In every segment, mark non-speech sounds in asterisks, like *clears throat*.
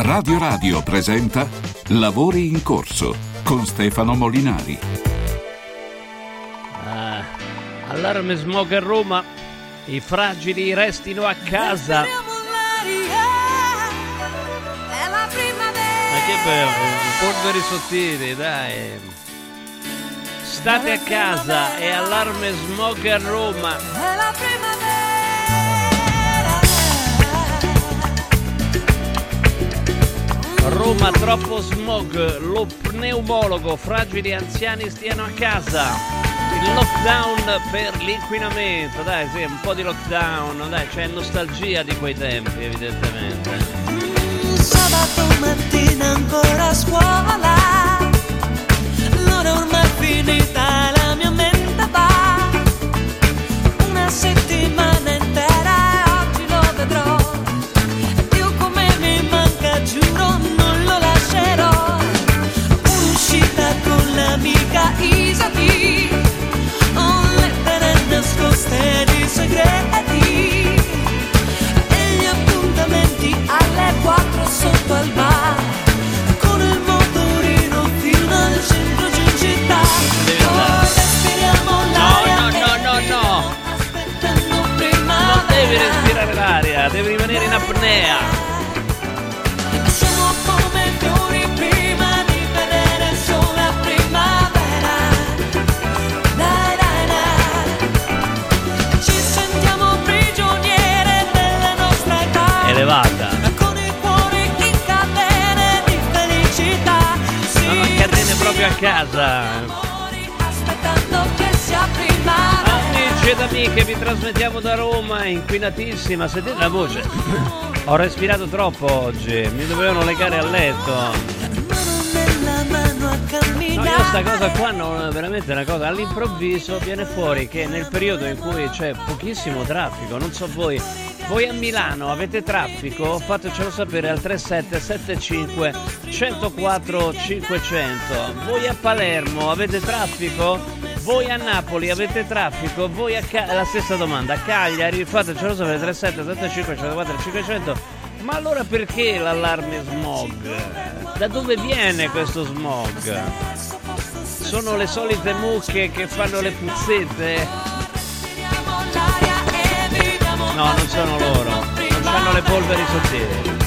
Radio Radio presenta Lavori in corso con Stefano Molinari. Ah, allarme smog a Roma. I fragili restino a casa. Ma che bello, polveri sottili, dai. State a casa, è allarme smog a Roma. Roma troppo smog, lo pneumologo, fragili anziani stiano a casa. Il lockdown per l'inquinamento, dai, sì, un po' di lockdown, dai, c'è nostalgia di quei tempi, evidentemente. Sabato mattina ancora a scuola, l'ora ormai finita la età. Elevata. Con i cuori in catene di felicità. Sì, No, no, catene proprio a casa. Amici ed amiche, vi trasmettiamo da Roma, inquinatissima, sentite la voce. Ho respirato troppo oggi, mi dovevano legare a letto. No, io sta cosa qua non è veramente una cosa. All'improvviso viene fuori che nel periodo in cui c'è pochissimo traffico, non so voi, voi a Milano avete traffico? Fatecelo sapere al 3775 104 500. Voi a Palermo avete traffico? Voi a Napoli avete traffico? Voi a Ca- la stessa domanda. A Cagliari fatecelo sapere 3775 104 500. Ma allora perché l'allarme smog? Da dove viene questo smog? Sono le solite mucche che fanno le puzzette? No, non sono loro. Non hanno le polveri sottili.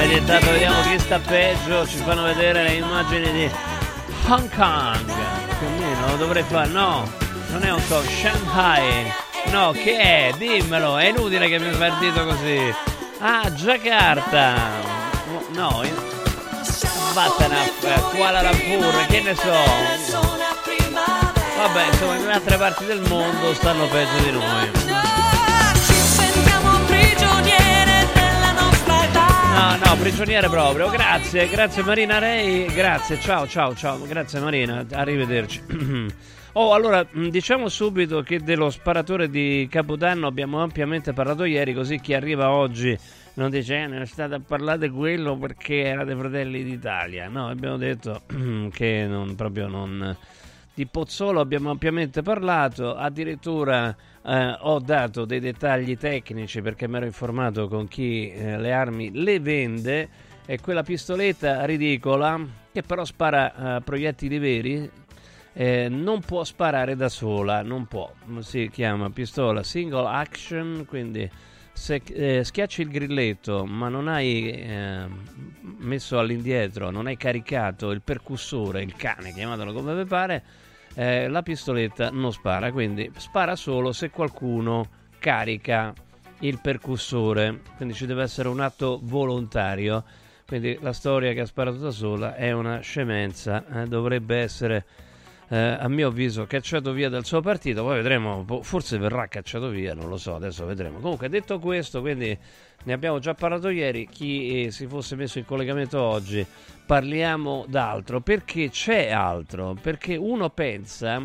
Vedi, intanto vediamo chi sta peggio. Ci fanno vedere le immagini di Hong Kong. Più o meno, lo dovrei fare. No, non è Hong Kong, Shanghai. No, che è? Dimmelo, è inutile che mi dito così. Ah, Jakarta. No, in- vattene a Kuala Lumpur, che ne so. Vabbè, insomma, in altre parti del mondo stanno peggio di noi. No, no, prigioniere proprio. Grazie, grazie Marina Rei. Grazie, ciao, ciao, ciao. Grazie Marina, arrivederci. *clears throat* Oh, allora, mh, diciamo subito che dello sparatore di Capodanno abbiamo ampiamente parlato ieri, così chi arriva oggi non dice eh, non è stato a parlare quello perché era dei Fratelli d'Italia. No, abbiamo detto *clears throat* che non, proprio non... Di Pozzolo abbiamo ampiamente parlato, addirittura eh, ho dato dei dettagli tecnici perché mi ero informato con chi eh, le armi le vende e quella pistoletta ridicola che però spara eh, proiettili veri eh, non può sparare da sola, non può, si chiama pistola single action, quindi se eh, schiacci il grilletto ma non hai eh, messo all'indietro, non hai caricato il percussore, il cane, chiamatelo come vi pare, eh, la pistoletta non spara, quindi spara solo se qualcuno carica il percussore, quindi ci deve essere un atto volontario. Quindi la storia che ha sparato da sola è una scemenza, eh, dovrebbe essere eh, a mio avviso cacciato via dal suo partito, poi vedremo, boh, forse verrà cacciato via, non lo so, adesso vedremo. Comunque detto questo, quindi ne abbiamo già parlato ieri, chi eh, si fosse messo in collegamento oggi, parliamo d'altro, perché c'è altro, perché uno pensa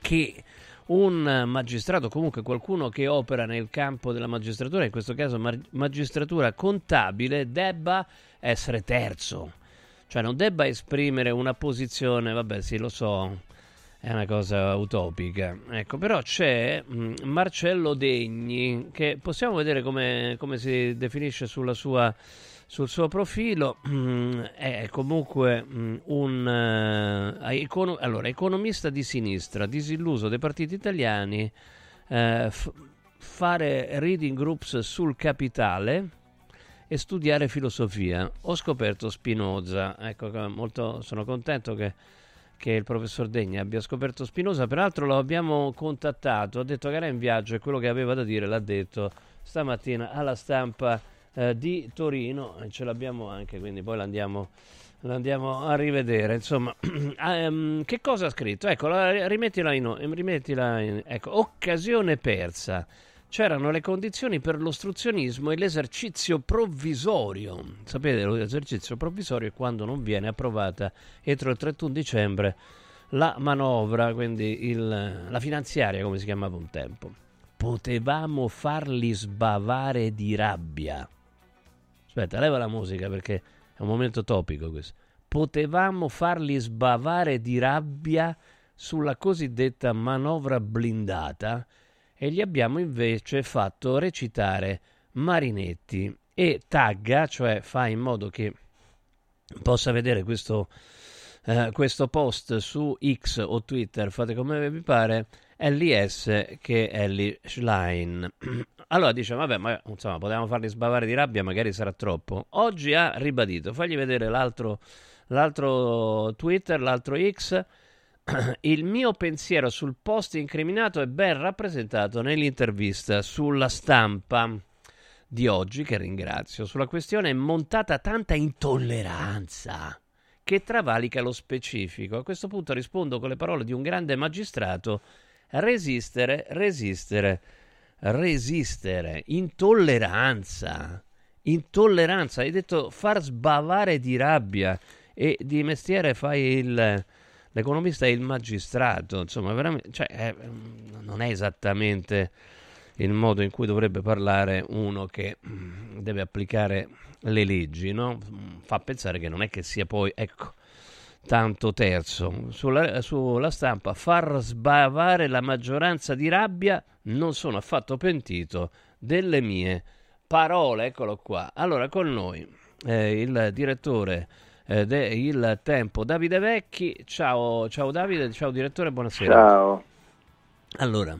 che un magistrato, comunque qualcuno che opera nel campo della magistratura, in questo caso mag- magistratura contabile, debba essere terzo, cioè non debba esprimere una posizione, vabbè sì lo so, è una cosa utopica. Ecco, però c'è mh, Marcello Degni, che possiamo vedere come, come si definisce sua, sul suo profilo. Mm, *clears throat* è comunque mm, un eh, econo- allora, economista di sinistra, disilluso dei partiti italiani, eh, f- fare reading groups sul capitale e studiare filosofia. Ho scoperto Spinoza, ecco, molto, sono contento che che il professor Degni abbia scoperto Spinoza. Peraltro lo abbiamo contattato, ha detto che era in viaggio e quello che aveva da dire l'ha detto stamattina alla stampa eh, di Torino. E ce l'abbiamo anche, quindi poi l'andiamo, l'andiamo a rivedere. Insomma, um, *clears throat* che cosa ha scritto? Ecco, la, rimettila in, rimettila in ecco, occasione persa c'erano le condizioni per l'ostruzionismo e l'esercizio provvisorio. Sapete, l'esercizio provvisorio è quando non viene approvata entro il 31 dicembre la manovra, quindi il, la finanziaria come si chiamava un tempo. Potevamo farli sbavare di rabbia. Aspetta, leva la musica perché è un momento topico questo. Potevamo farli sbavare di rabbia sulla cosiddetta manovra blindata e gli abbiamo invece fatto recitare Marinetti e tagga, cioè fa in modo che possa vedere questo, eh, questo post su X o Twitter, fate come vi pare, LS che è Ellie Schlein. *clears throat* Allora dice, vabbè, ma insomma, potevamo farli sbavare di rabbia, magari sarà troppo. Oggi ha ribadito, fagli vedere l'altro, l'altro Twitter, l'altro X, *clears throat* il mio pensiero sul post incriminato è ben rappresentato nell'intervista sulla stampa di oggi, che ringrazio. Sulla questione è montata tanta intolleranza che travalica lo specifico. A questo punto rispondo con le parole di un grande magistrato: resistere, resistere, resistere. Intolleranza. Intolleranza. Hai detto far sbavare di rabbia e di mestiere fai il l'economista è il magistrato, insomma, veramente, cioè, è, non è esattamente il modo in cui dovrebbe parlare uno che mm, deve applicare le leggi, no? Fa pensare che non è che sia poi, ecco, tanto terzo. Sulla, sulla stampa, far sbavare la maggioranza di rabbia, non sono affatto pentito delle mie parole, eccolo qua. Allora, con noi eh, il direttore eh, del tempo Davide Vecchi. Ciao, ciao Davide, ciao direttore, buonasera. Ciao. Allora,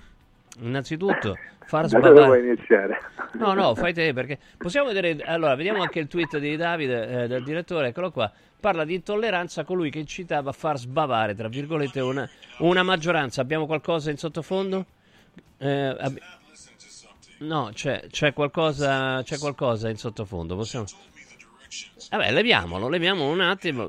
innanzitutto far Da dove sbavare... vuoi iniziare? No, no, fai te perché possiamo vedere. Allora, vediamo anche il tweet di Davide, eh, del direttore, eccolo qua. Parla di intolleranza colui che incitava a far sbavare, tra virgolette, una, una maggioranza. Abbiamo qualcosa in sottofondo? Eh, ab- no, c'è, c'è, qualcosa, c'è qualcosa in sottofondo. Possiamo... Vabbè, leviamolo, leviamolo un attimo.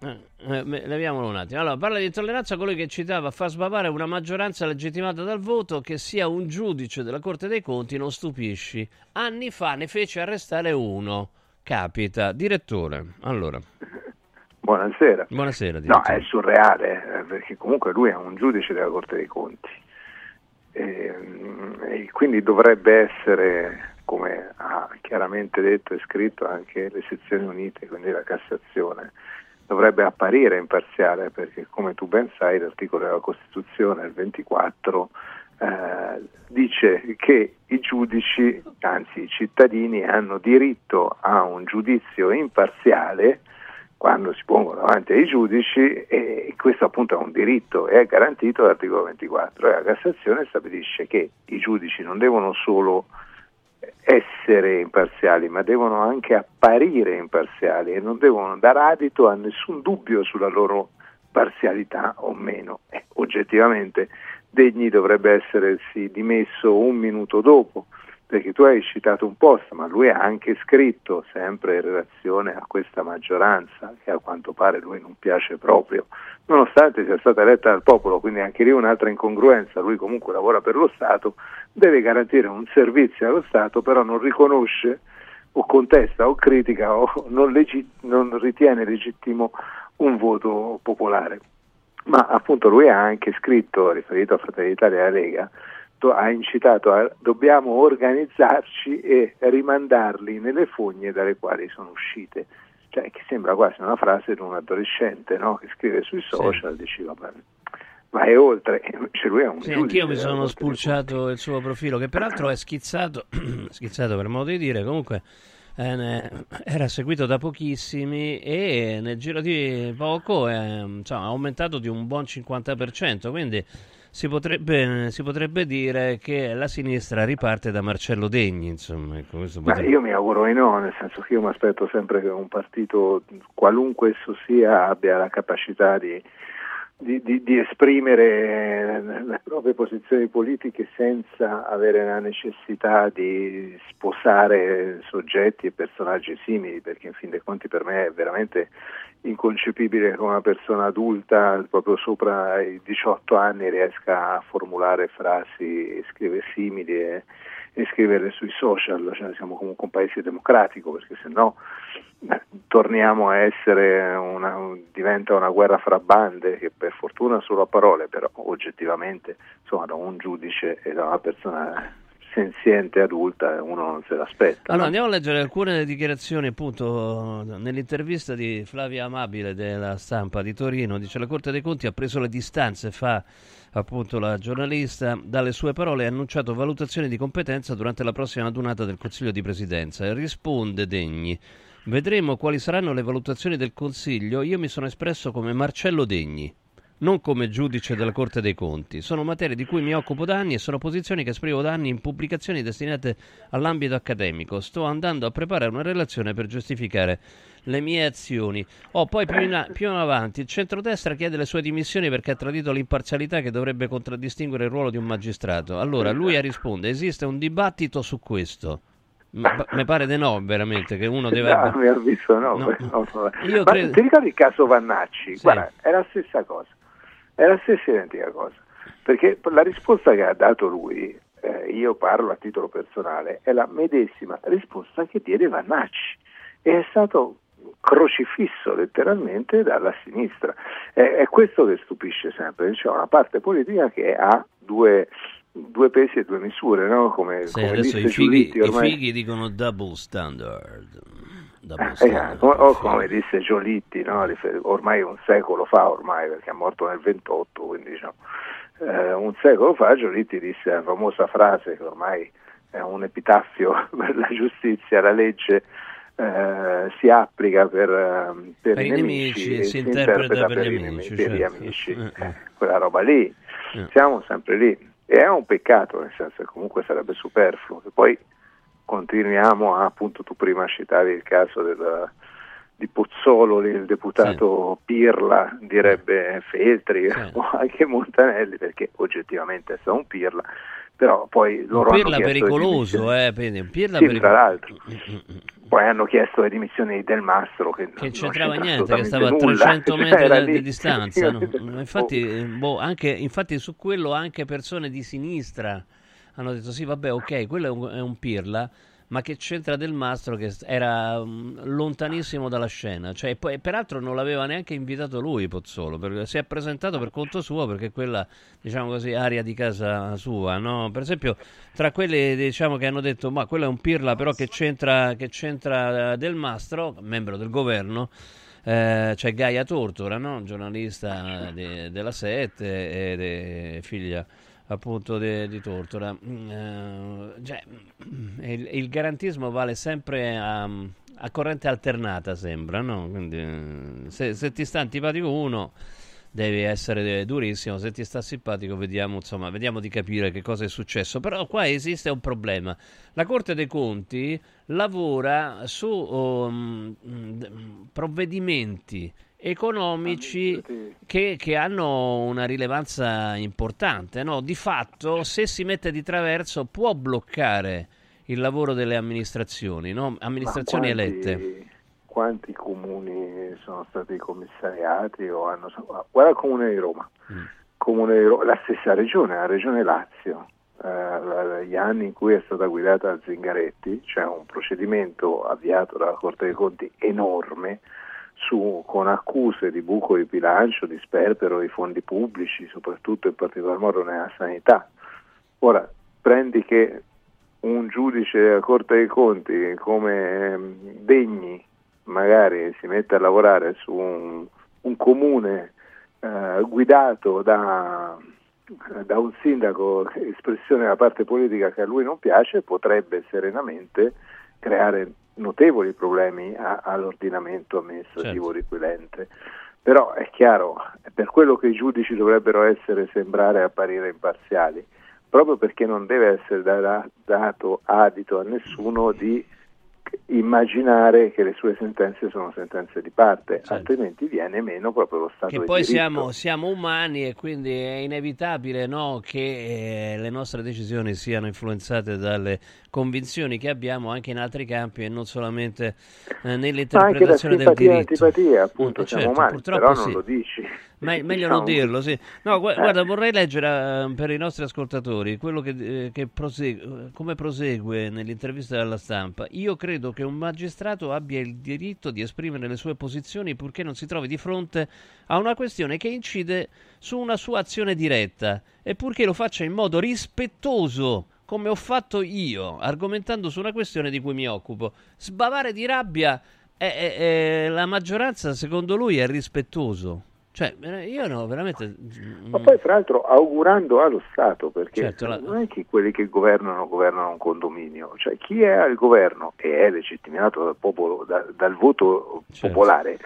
Eh, eh, leviamolo un attimo. Allora, parla di intolleranza colui che citava a far sbavare una maggioranza legittimata dal voto che sia un giudice della Corte dei Conti, non stupisci. Anni fa ne fece arrestare uno. Capita. Direttore, allora. Buonasera. Buonasera, No, direttore. è surreale, eh, perché comunque lui è un giudice della Corte dei Conti. E, e quindi dovrebbe essere, come ha chiaramente detto e scritto anche le sezioni unite, quindi la Cassazione, dovrebbe apparire imparziale perché come tu ben sai l'articolo della Costituzione, il 24, eh, dice che i giudici, anzi i cittadini, hanno diritto a un giudizio imparziale quando si pongono davanti ai giudici e questo appunto è un diritto e è garantito dall'articolo 24 e la Cassazione stabilisce che i giudici non devono solo essere imparziali ma devono anche apparire imparziali e non devono dar adito a nessun dubbio sulla loro parzialità o meno. Eh, oggettivamente Degni dovrebbe essersi dimesso un minuto dopo perché tu hai citato un post, ma lui ha anche scritto, sempre in relazione a questa maggioranza, che a quanto pare lui non piace proprio, nonostante sia stata eletta dal popolo, quindi anche lì un'altra incongruenza, lui comunque lavora per lo Stato, deve garantire un servizio allo Stato, però non riconosce o contesta o critica o non, legit- non ritiene legittimo un voto popolare. Ma appunto lui ha anche scritto, riferito a Fratelli d'Italia e Lega, ha incitato a dobbiamo organizzarci e rimandarli nelle fogne dalle quali sono uscite. Cioè, che sembra quasi una frase di un adolescente no? che scrive sui social, sì. dice vabbè, vai oltre, *laughs* invece lui è un Sì, giudice anch'io mi della sono spulciato il suo profilo, che peraltro è schizzato, *clears throat* schizzato per modo di dire, comunque eh, ne- era seguito da pochissimi e nel giro di poco è, insomma, ha aumentato di un buon 50%, quindi si potrebbe, si potrebbe dire che la sinistra riparte da Marcello Degni, insomma. Ecco, potrebbe- io mi auguro di no, nel senso che io mi aspetto sempre che un partito, qualunque esso sia, abbia la capacità di, di- di- di esprimere le proprie posizioni politiche senza avere la necessità di sposare soggetti e personaggi simili, perché in fin dei conti per me è veramente inconcepibile che una persona adulta proprio sopra i 18 anni riesca a formulare frasi e scrivere simili e, e scriverle sui social, cioè siamo comunque un paese democratico perché se no eh, torniamo a essere una, diventa una guerra fra bande che per fortuna solo a parole però oggettivamente insomma da un giudice e da una persona senziente adulta uno non se l'aspetta. Allora andiamo a leggere alcune dichiarazioni appunto nell'intervista di Flavia Amabile della stampa di Torino, dice la Corte dei Conti ha preso le distanze, fa appunto la giornalista, dalle sue parole e ha annunciato valutazioni di competenza durante la prossima adunata del Consiglio di Presidenza. E risponde Degni, vedremo quali saranno le valutazioni del Consiglio, io mi sono espresso come Marcello Degni. Non come giudice della Corte dei Conti. Sono materie di cui mi occupo da anni e sono posizioni che esprimo da anni in pubblicazioni destinate all'ambito accademico. Sto andando a preparare una relazione per giustificare le mie azioni. Oh, poi più in, più in avanti, il centrodestra chiede le sue dimissioni perché ha tradito l'imparzialità che dovrebbe contraddistinguere il ruolo di un magistrato. Allora lui risponde: esiste un dibattito su questo. Mi pare di no, veramente, che uno deve... No, mi ha visto no. No. no, no. Io Ma credo- ti ricordi il caso Vannacci? Sì. Guarda, è la stessa cosa, è la stessa identica cosa, perché la risposta che ha dato lui, eh, io parlo a titolo personale, è la medesima risposta che diede Vannacci e è stato crocifisso letteralmente dalla sinistra. È, è questo che stupisce sempre, c'è una parte politica che ha due, due pesi e due misure, no? come, Sì, come adesso i fighi, Giulitti i ormai. fighi dicono double standard. Double Eh, standard. come- o come disse Giolitti, no? Ormai un secolo fa, ormai perché è morto nel 28, quindi diciamo, eh, un secolo fa Giolitti disse la famosa frase che ormai è un epitaffio *laughs* per la giustizia, la legge eh, si applica per, per Per i nemici, nemici e si interpreta per gli i amici, per gli certo. amici. Eh, eh. Eh, quella roba lì, Eh. siamo sempre lì. E è un peccato, nel senso che comunque sarebbe superfluo. Che poi continuiamo a, appunto, tu prima citavi il caso del, di Pozzololi, il deputato Pirla, direbbe Feltri Sì. *laughs* o anche Montanelli, perché oggettivamente è stato un Pirla, però poi loro un hanno pirla le pericoloso, eh, pirla Sì, pericoloso. tra l'altro. Poi hanno chiesto le dimissioni di Del Mastro che, Che non c'entrava c'entra niente, che stava a assolutamente 300 nulla. *laughs* metri Era di, *laughs* distanza. no? Infatti, boh, anche, infatti su quello anche persone di sinistra hanno detto sì, vabbè, ok, quello è un, è un pirla, ma che c'entra del mastro che era mm, lontanissimo dalla scena. Cioè, poi, peraltro non l'aveva neanche invitato lui Pozzolo, perché si è presentato per conto suo perché quella, diciamo così, aria di casa sua, no? Per esempio, tra quelli diciamo che hanno detto ma quello è un pirla però che c'entra, che c'entra eh, del mastro, membro del governo, eh, c'è Gaia Tortora, no? giornalista de- della Sette ed è figlia appunto de- di Tortora. Mm, eh, cioè, mm, il, il garantismo vale sempre a, a corrente alternata, sembra, no? Quindi, eh, se, se ti sta antipatico uno devi essere durissimo, se ti sta simpatico vediamo, insomma, vediamo di capire che cosa è successo. Però qua esiste un problema. La Corte dei Conti lavora su um, provvedimenti economici che, che hanno una rilevanza importante. No? Di fatto, se si mette di traverso, può bloccare il lavoro delle amministrazioni, no? amministrazioni quanti- elette. Quanti comuni sono stati commissariati o hanno... Guarda il comune di Roma, Mm. comune di Ro- la stessa regione, la regione Lazio, la- gli anni in cui è stata guidata da Zingaretti, c'è un procedimento avviato dalla Corte dei Conti enorme su, con accuse di buco di bilancio, di sperpero di fondi pubblici, soprattutto in particolar modo nella sanità. Ora, prendi che un giudice della Corte dei Conti come ehm, Degni magari si mette a lavorare su un, un comune eh, guidato da, da un sindaco, espressione della parte politica che a lui non piace, potrebbe serenamente creare notevoli problemi a- all'ordinamento amministrativo Certo. requilente. Però è chiaro, per quello che i giudici dovrebbero essere, sembrare apparire imparziali, proprio perché non deve essere da- dato adito a nessuno di immaginare che le sue sentenze sono sentenze di parte, Certo. altrimenti viene meno proprio lo Stato Che di poi diritto. siamo, siamo umani e quindi è inevitabile no, che eh, le nostre decisioni siano influenzate dalle convinzioni che abbiamo anche in altri campi e non solamente eh, nell'interpretazione del diritto. l'antipatia, appunto, Mm, siamo certo, umani, purtroppo però sì. non lo dici. Ma *laughs* è meglio Diciamo- non dirlo, sì. No, gu- Eh. guarda, vorrei leggere eh, per i nostri ascoltatori quello che, eh, che prosegue, come prosegue nell'intervista alla stampa. Io credo che un magistrato abbia il diritto di esprimere le sue posizioni purché non si trovi di fronte a una questione che incide su una sua azione diretta e purché lo faccia in modo rispettoso come ho fatto io, argomentando su una questione di cui mi occupo. Sbavare di rabbia, è- è- è- la maggioranza secondo lui è rispettoso. Cioè, eh, io no, veramente... Ma poi tra l'altro augurando allo Stato, perché Certo, la- non è che quelli che governano governano un condominio, cioè chi è al governo e è legittimato dal popolo, da- dal voto Certo. popolare,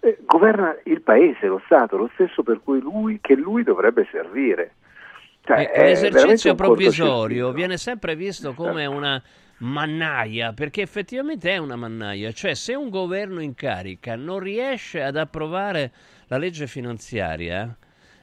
eh, governa il paese, lo Stato, lo stesso per cui lui, che lui dovrebbe servire. Cioè, E- è L'esercizio provvisorio viene sempre visto come una mannaia, perché effettivamente è una mannaia, cioè se un governo in carica non riesce ad approvare la legge finanziaria,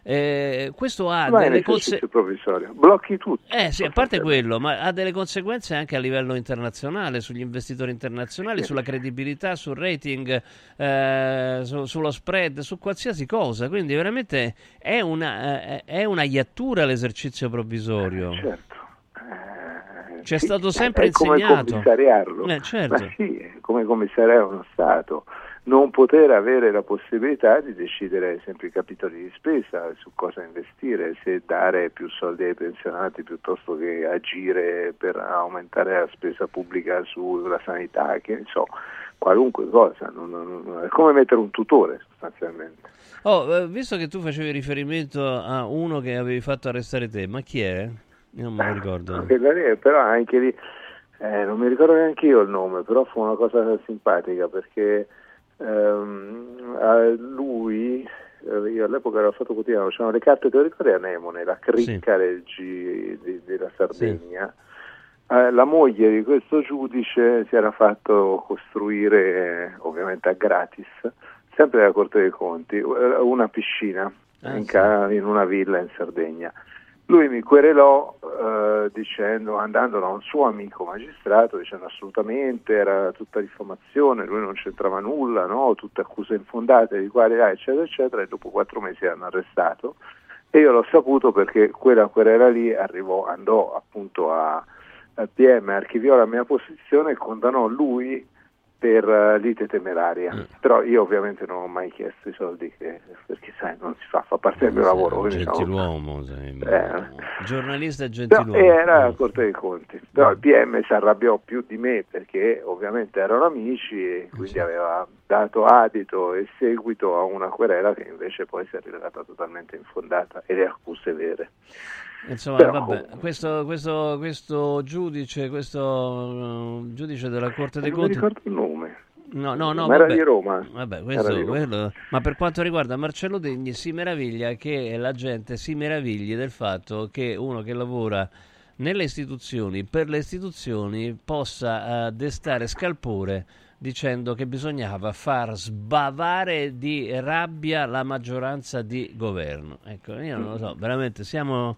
eh, questo ha è delle conseguenze... blocchi tutto. Eh sì, a parte quello, ma ha delle conseguenze anche a livello internazionale, sugli investitori internazionali, Sì. sulla credibilità, sul rating, eh, su- sullo spread, su qualsiasi cosa. Quindi veramente è una, eh, è una iattura l'esercizio provvisorio. Certo. Eh, Ci è sì, stato sempre è come insegnato. commissariarlo. Eh, certo. Ma sì, come commissariare uno Stato. Non poter avere la possibilità di decidere ad esempio i capitoli di spesa, su cosa investire, se dare più soldi ai pensionati piuttosto che agire per aumentare la spesa pubblica sulla sanità, che ne so, qualunque cosa. Non- non- è come mettere un tutore sostanzialmente. Oh, eh, visto che tu facevi riferimento a uno che avevi fatto arrestare te, ma chi è? Io non me lo ricordo. Quella lì, però anche lì, eh, non mi ricordo neanche io il nome, però fu una cosa simpatica perché ehm, lui, eh, io all'epoca ero fatto quotidiano, c'erano le carte, te lo ricordi a Nemone, la cricca del G- di- della Sardegna. Eh, la moglie di questo giudice si era fatto costruire, ovviamente a gratis, sempre dalla Corte dei Conti, eh, una piscina Ah, in, sì. una villa in Sardegna. Lui mi querelò eh, dicendo, andando da un suo amico magistrato, dicendo assolutamente era tutta diffamazione, lui non c'entrava nulla, no? tutte accuse infondate di qua e di là, eccetera, eccetera, e dopo quattro mesi l'hanno arrestato. E io l'ho saputo perché quella querela lì arrivò, andò appunto a, al PM, archiviò la mia posizione e condannò lui per eh, lite temeraria. Mm. Però io ovviamente non ho mai chiesto i soldi che- perché sai, non si fa, fa parte del mio lavoro. quindi, diciamo, Gentiluomo, sei, Eh. giornalista gentiluomo. e era la Mm. Corte dei Conti. Però il PM si arrabbiò più di me perché ovviamente erano amici e quindi Sì. aveva dato adito e seguito a una querela che invece poi si è rivelata totalmente infondata e le accuse vere. Insomma, Però vabbè, questo, questo, questo giudice, questo uh, giudice della Corte dei non mi Conti... ricordo il nome. No, no, no, Ma era vabbè. di Roma. Vabbè, questo, di Roma. quello- Ma per quanto riguarda Marcello Degni, si meraviglia che la gente si meravigli del fatto che uno che lavora nelle istituzioni, per le istituzioni, possa eh, destare scalpore dicendo che bisognava far sbavare di rabbia la maggioranza di governo. Ecco, io non lo so, veramente siamo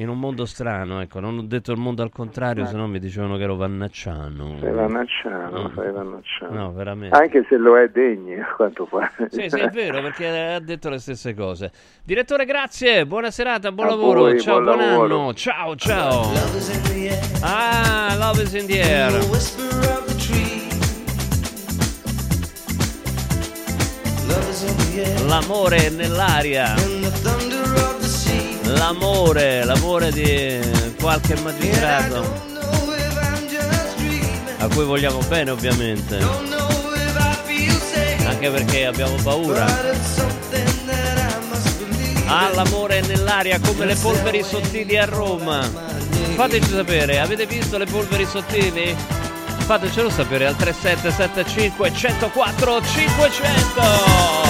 in un mondo strano, ecco, non ho detto il mondo al contrario, Eh. se no mi dicevano che ero vannacciano. Sei Vannacciano, Mm. sei Vannacciano. No, veramente. Anche se lo è degni, a quanto pare. Sì, sì, è vero, perché ha detto le stesse cose. Direttore, grazie, buona serata, buon A lavoro, voi, ciao, buon buon, lavoro. anno, ciao, ciao. Love. Ah. Love is in the air. L'amore è nell'aria, l'amore, l'amore di qualche magistrato, a cui vogliamo bene ovviamente, anche perché abbiamo paura. Ah, nell'aria come le polveri sottili a Roma. Fateci sapere, avete visto le polveri sottili? Fatecelo sapere al 3775 104 500.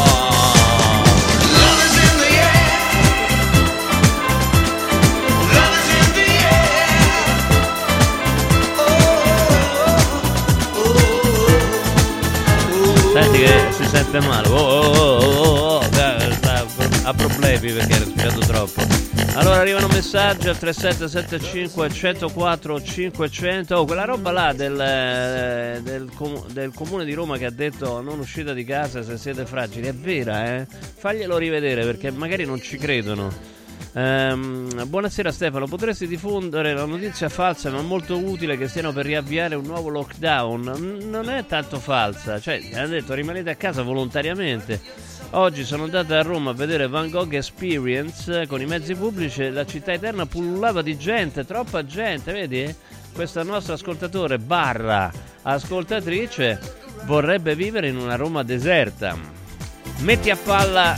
Sente male. Oh, oh, oh, oh, oh, sta- ha problemi perché ha respirato troppo. Allora arrivano messaggi al 3775 104 500. Oh, quella roba là del, eh, del, del comune di Roma che ha detto non uscite di casa se siete fragili. È vera, eh? Faglielo rivedere perché magari non ci credono. Ehm, buonasera Stefano, potresti diffondere la notizia falsa ma molto utile che stiano per riavviare un nuovo lockdown? Non è tanto falsa, cioè hanno detto rimanete a casa volontariamente. Oggi sono andato a Roma a vedere Van Gogh Experience con i mezzi pubblici la città eterna pullulava di gente, troppa gente, vedi? Questo nostro ascoltatore barra ascoltatrice vorrebbe vivere in una Roma deserta. Metti a palla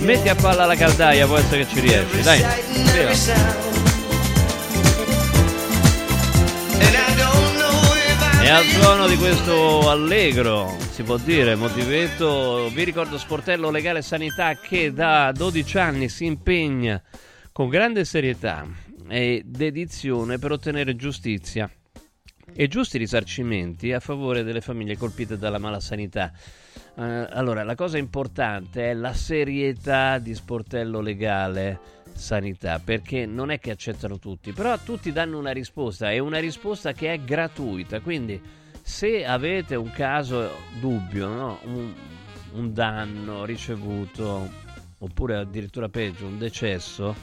Metti a palla la caldaia, può essere che ci riesci, dai. E al suono di questo allegro, si può dire, motivetto, vi ricordo Sportello Legale Sanità che da 12 anni si impegna con grande serietà e dedizione per ottenere giustizia e giusti risarcimenti a favore delle famiglie colpite dalla malasanità. Eh, allora, la cosa importante è la serietà di Sportello Legale Sanità, perché non è che accettano tutti, però tutti danno una risposta e una risposta che è gratuita, quindi se avete un caso dubbio, no? un, un danno ricevuto, oppure addirittura peggio, un decesso,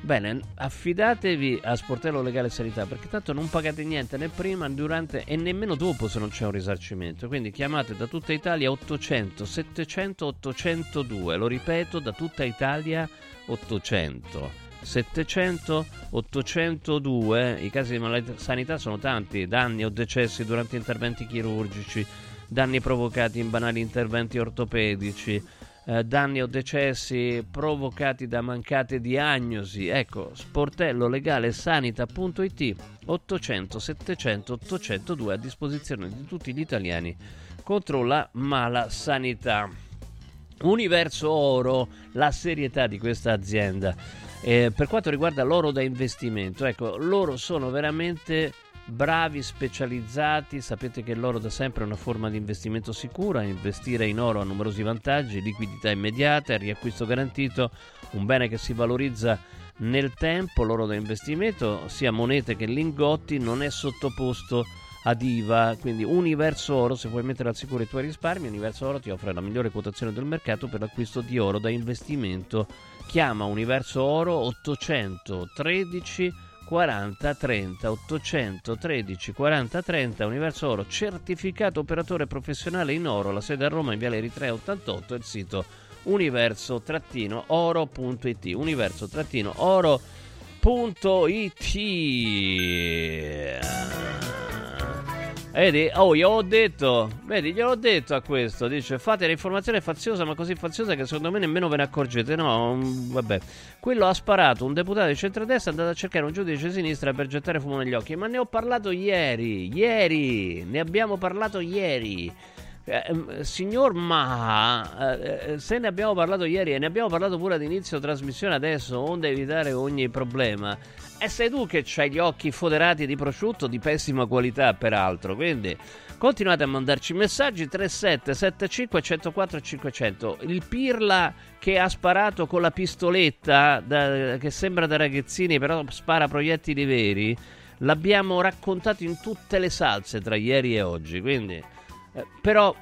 Bene, affidatevi a Sportello Legale Sanità perché tanto non pagate niente né prima, durante e nemmeno dopo se non c'è un risarcimento. Quindi chiamate da tutta Italia 800 700 802. Lo ripeto, da tutta Italia 800 700 802. I casi di malasanità sono tanti: danni o decessi durante interventi chirurgici, danni provocati in banali interventi ortopedici eh, danni o decessi provocati da mancate diagnosi. Ecco, sportello legale sanita.it 800 700 802 a disposizione di tutti gli italiani contro la mala sanità. Universo Oro, la serietà di questa azienda. Eh, per quanto riguarda l'oro da investimento, ecco, loro sono veramente bravi, specializzati. Sapete che l'oro da sempre è una forma di investimento sicura. Investire in oro ha numerosi vantaggi: liquidità immediata, riacquisto garantito, un bene che si valorizza nel tempo. L'oro da investimento, sia monete che lingotti, non è sottoposto ad IVA. Quindi, Universo Oro, se vuoi mettere al sicuro i tuoi risparmi, Universo Oro ti offre la migliore quotazione del mercato per l'acquisto di oro da investimento. Chiama Universo Oro 813 40 30 813 40 30 Universo Oro certificato operatore professionale in oro la sede a Roma in Viale Eritrea 88 e il sito universo-oro.it universo-oro.it Vedi, oh, io ho detto, vedi, gliel'ho detto a questo, dice fate l'informazione faziosa, ma così faziosa che secondo me nemmeno ve ne accorgete. No, mm, vabbè. Quello ha sparato un deputato di centrodestra, è andato a cercare un giudice di sinistra per gettare fumo negli occhi. Ma ne ho parlato ieri, ieri, ne abbiamo parlato ieri. Eh, ehm, signor Ma, eh, se ne abbiamo parlato ieri e ne abbiamo parlato pure ad inizio trasmissione adesso, onde evitare ogni problema. E sei tu che c'hai gli occhi foderati di prosciutto di pessima qualità, peraltro. Quindi continuate a mandarci messaggi 3775 104 500. Il Pirla che ha sparato con la pistoletta, da- che sembra da ragazzini, però spara proiettili veri. L'abbiamo raccontato in tutte le salse tra ieri e oggi. Quindi, eh, però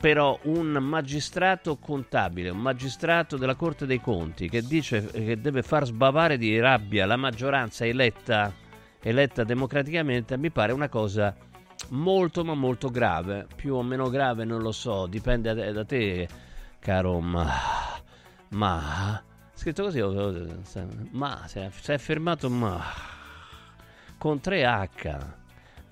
però un magistrato contabile, un magistrato della Corte dei Conti che dice che deve far sbavare di rabbia la maggioranza eletta, eletta democraticamente, mi pare una cosa molto ma molto grave, più o meno grave non lo so, dipende da, te, caro ma... ma... Scritto così, ma, si è, si è fermato ma... con 3H.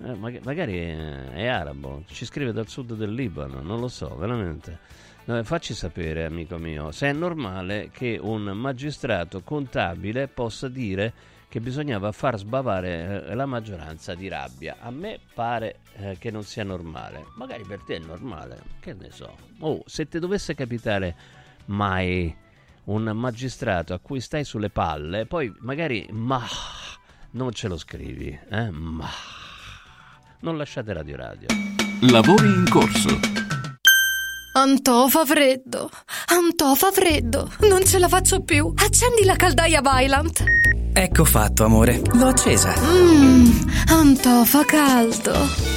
Eh, mag- magari è, è arabo, ci scrive dal sud del Libano, non lo so, veramente. No, facci sapere, amico mio, se è normale che un magistrato contabile possa dire che bisognava far sbavare eh, la maggioranza di rabbia. A me pare eh, che non sia normale. Magari per te è normale, che ne so. Oh, se ti dovesse capitare mai un magistrato a cui stai sulle palle, poi magari ma non ce lo scrivi, eh? Ma non lasciate Radio Radio. Lavori in corso. Antò fa freddo. Antò fa freddo. Non ce la faccio più. Accendi la caldaia Vylant. Ecco fatto, amore. L'ho accesa. Mmm, Antò fa caldo.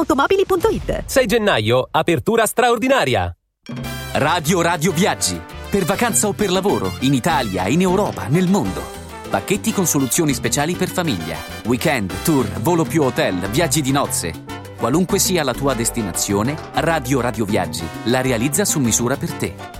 ValentinoAutomobili.it 6 gennaio, apertura straordinaria. Radio Radio Viaggi. Per vacanza o per lavoro, in Italia, in Europa, nel mondo. Pacchetti con soluzioni speciali per famiglia. Weekend, tour, volo più hotel, viaggi di nozze. Qualunque sia la tua destinazione, Radio Radio Viaggi la realizza su misura per te.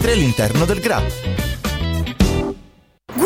all'interno del GRAP.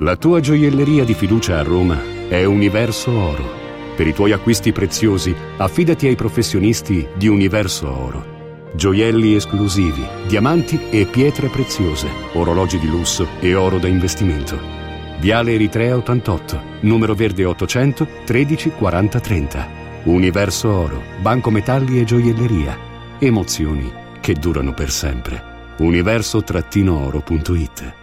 La tua gioielleria di fiducia a Roma è Universo Oro. Per i tuoi acquisti preziosi, affidati ai professionisti di Universo Oro. Gioielli esclusivi, diamanti e pietre preziose, orologi di lusso e oro da investimento. Viale Eritrea 88, numero verde 800 13 40 30. Universo Oro, Banco Metalli e Gioielleria. Emozioni che durano per sempre. Universo-oro.it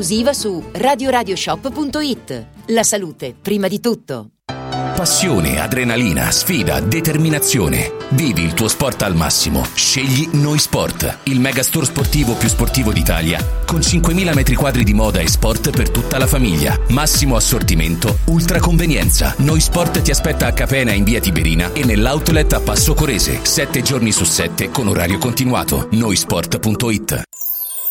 su radioradioshop.it. La salute, prima di tutto. Passione, adrenalina, sfida, determinazione. Vivi il tuo sport al massimo. Scegli Noi Sport, il megastore sportivo più sportivo d'Italia, con 5.000 metri quadri di moda e sport per tutta la famiglia. Massimo assortimento, ultra convenienza. Noi Sport ti aspetta a Capena in via Tiberina e nell'outlet a Passo Corese, 7 giorni su 7 con orario continuato. Noisport.it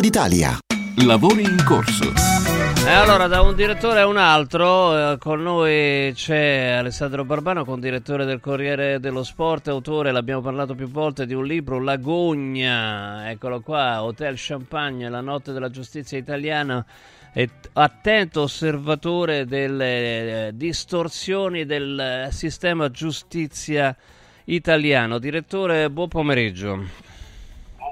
d'Italia. Lavori in corso. E allora, da un direttore a un altro, eh, con noi c'è Alessandro Barbano, condirettore del Corriere dello Sport, autore, l'abbiamo parlato più volte, di un libro, L'Agogna, eccolo qua, Hotel Champagne, la notte della giustizia italiana, e attento osservatore delle eh, distorsioni del eh, sistema giustizia italiano. Direttore, buon pomeriggio.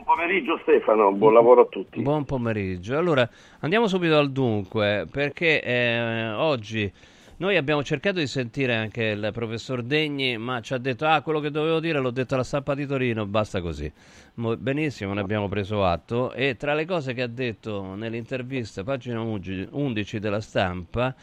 Pomeriggio Stefano, buon lavoro a tutti. Buon pomeriggio. Allora, andiamo subito al dunque, perché eh, oggi noi abbiamo cercato di sentire anche il professor Degni, ma ci ha detto, ah, quello che dovevo dire l'ho detto alla stampa di Torino, basta così. Mo- Benissimo, ne abbiamo preso atto. E tra le cose che ha detto nell'intervista, pagina 11 della stampa,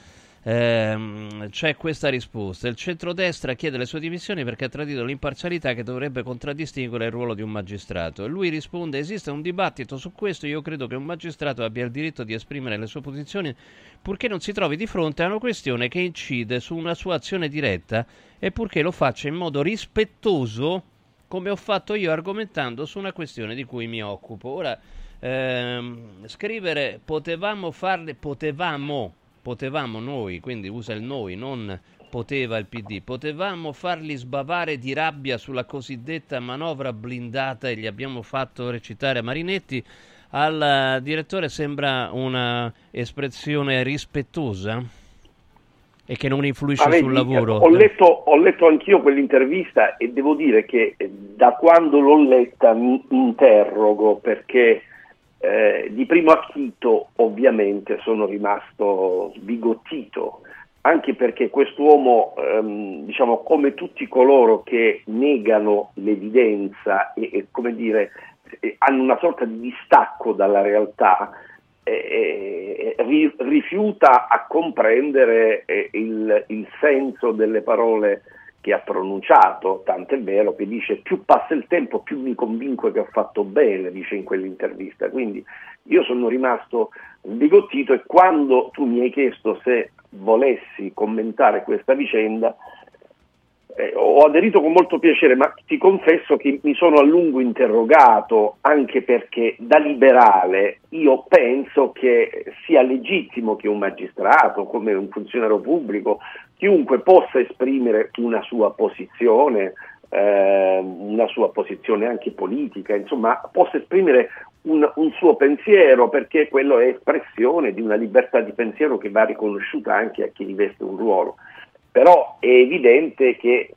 ehm, c'è questa risposta. Il centrodestra chiede le sue dimissioni perché ha tradito l'imparzialità che dovrebbe contraddistinguere il ruolo di un magistrato. E lui risponde: Esiste un dibattito su questo. Io credo che un magistrato abbia il diritto di esprimere le sue posizioni purché non si trovi di fronte a una questione che incide su una sua azione diretta e purché lo faccia in modo rispettoso, come ho fatto io argomentando su una questione di cui mi occupo. Ora, ehm, scrivere potevamo farle, potevamo potevamo noi, quindi usa il noi, non poteva il PD, potevamo farli sbavare di rabbia sulla cosiddetta manovra blindata e gli abbiamo fatto recitare Marinetti. Al eh, direttore sembra una espressione rispettosa e che non influisce Ma vedi, sul lavoro. Ho letto, ho letto anch'io quell'intervista e devo dire che eh, da quando l'ho letta mi interrogo perché eh, di primo acchito ovviamente sono rimasto sbigottito, anche perché quest'uomo, ehm, diciamo, come tutti coloro che negano l'evidenza e, e come dire, eh, hanno una sorta di distacco dalla realtà, eh, eh, ri- rifiuta a comprendere eh, il, il senso delle parole che ha pronunciato, tant'è vero che dice più passa il tempo più mi convinco che ho fatto bene, dice in quell'intervista. Quindi io sono rimasto sbigottito e quando tu mi hai chiesto se volessi commentare questa vicenda, eh, ho aderito con molto piacere, ma ti confesso che mi sono a lungo interrogato, anche perché da liberale io penso che sia legittimo che un magistrato, come un funzionario pubblico, chiunque possa esprimere una sua posizione, eh, una sua posizione anche politica, insomma, possa esprimere un, un, suo pensiero, perché quello è espressione di una libertà di pensiero che va riconosciuta anche a chi riveste un ruolo. Però è evidente che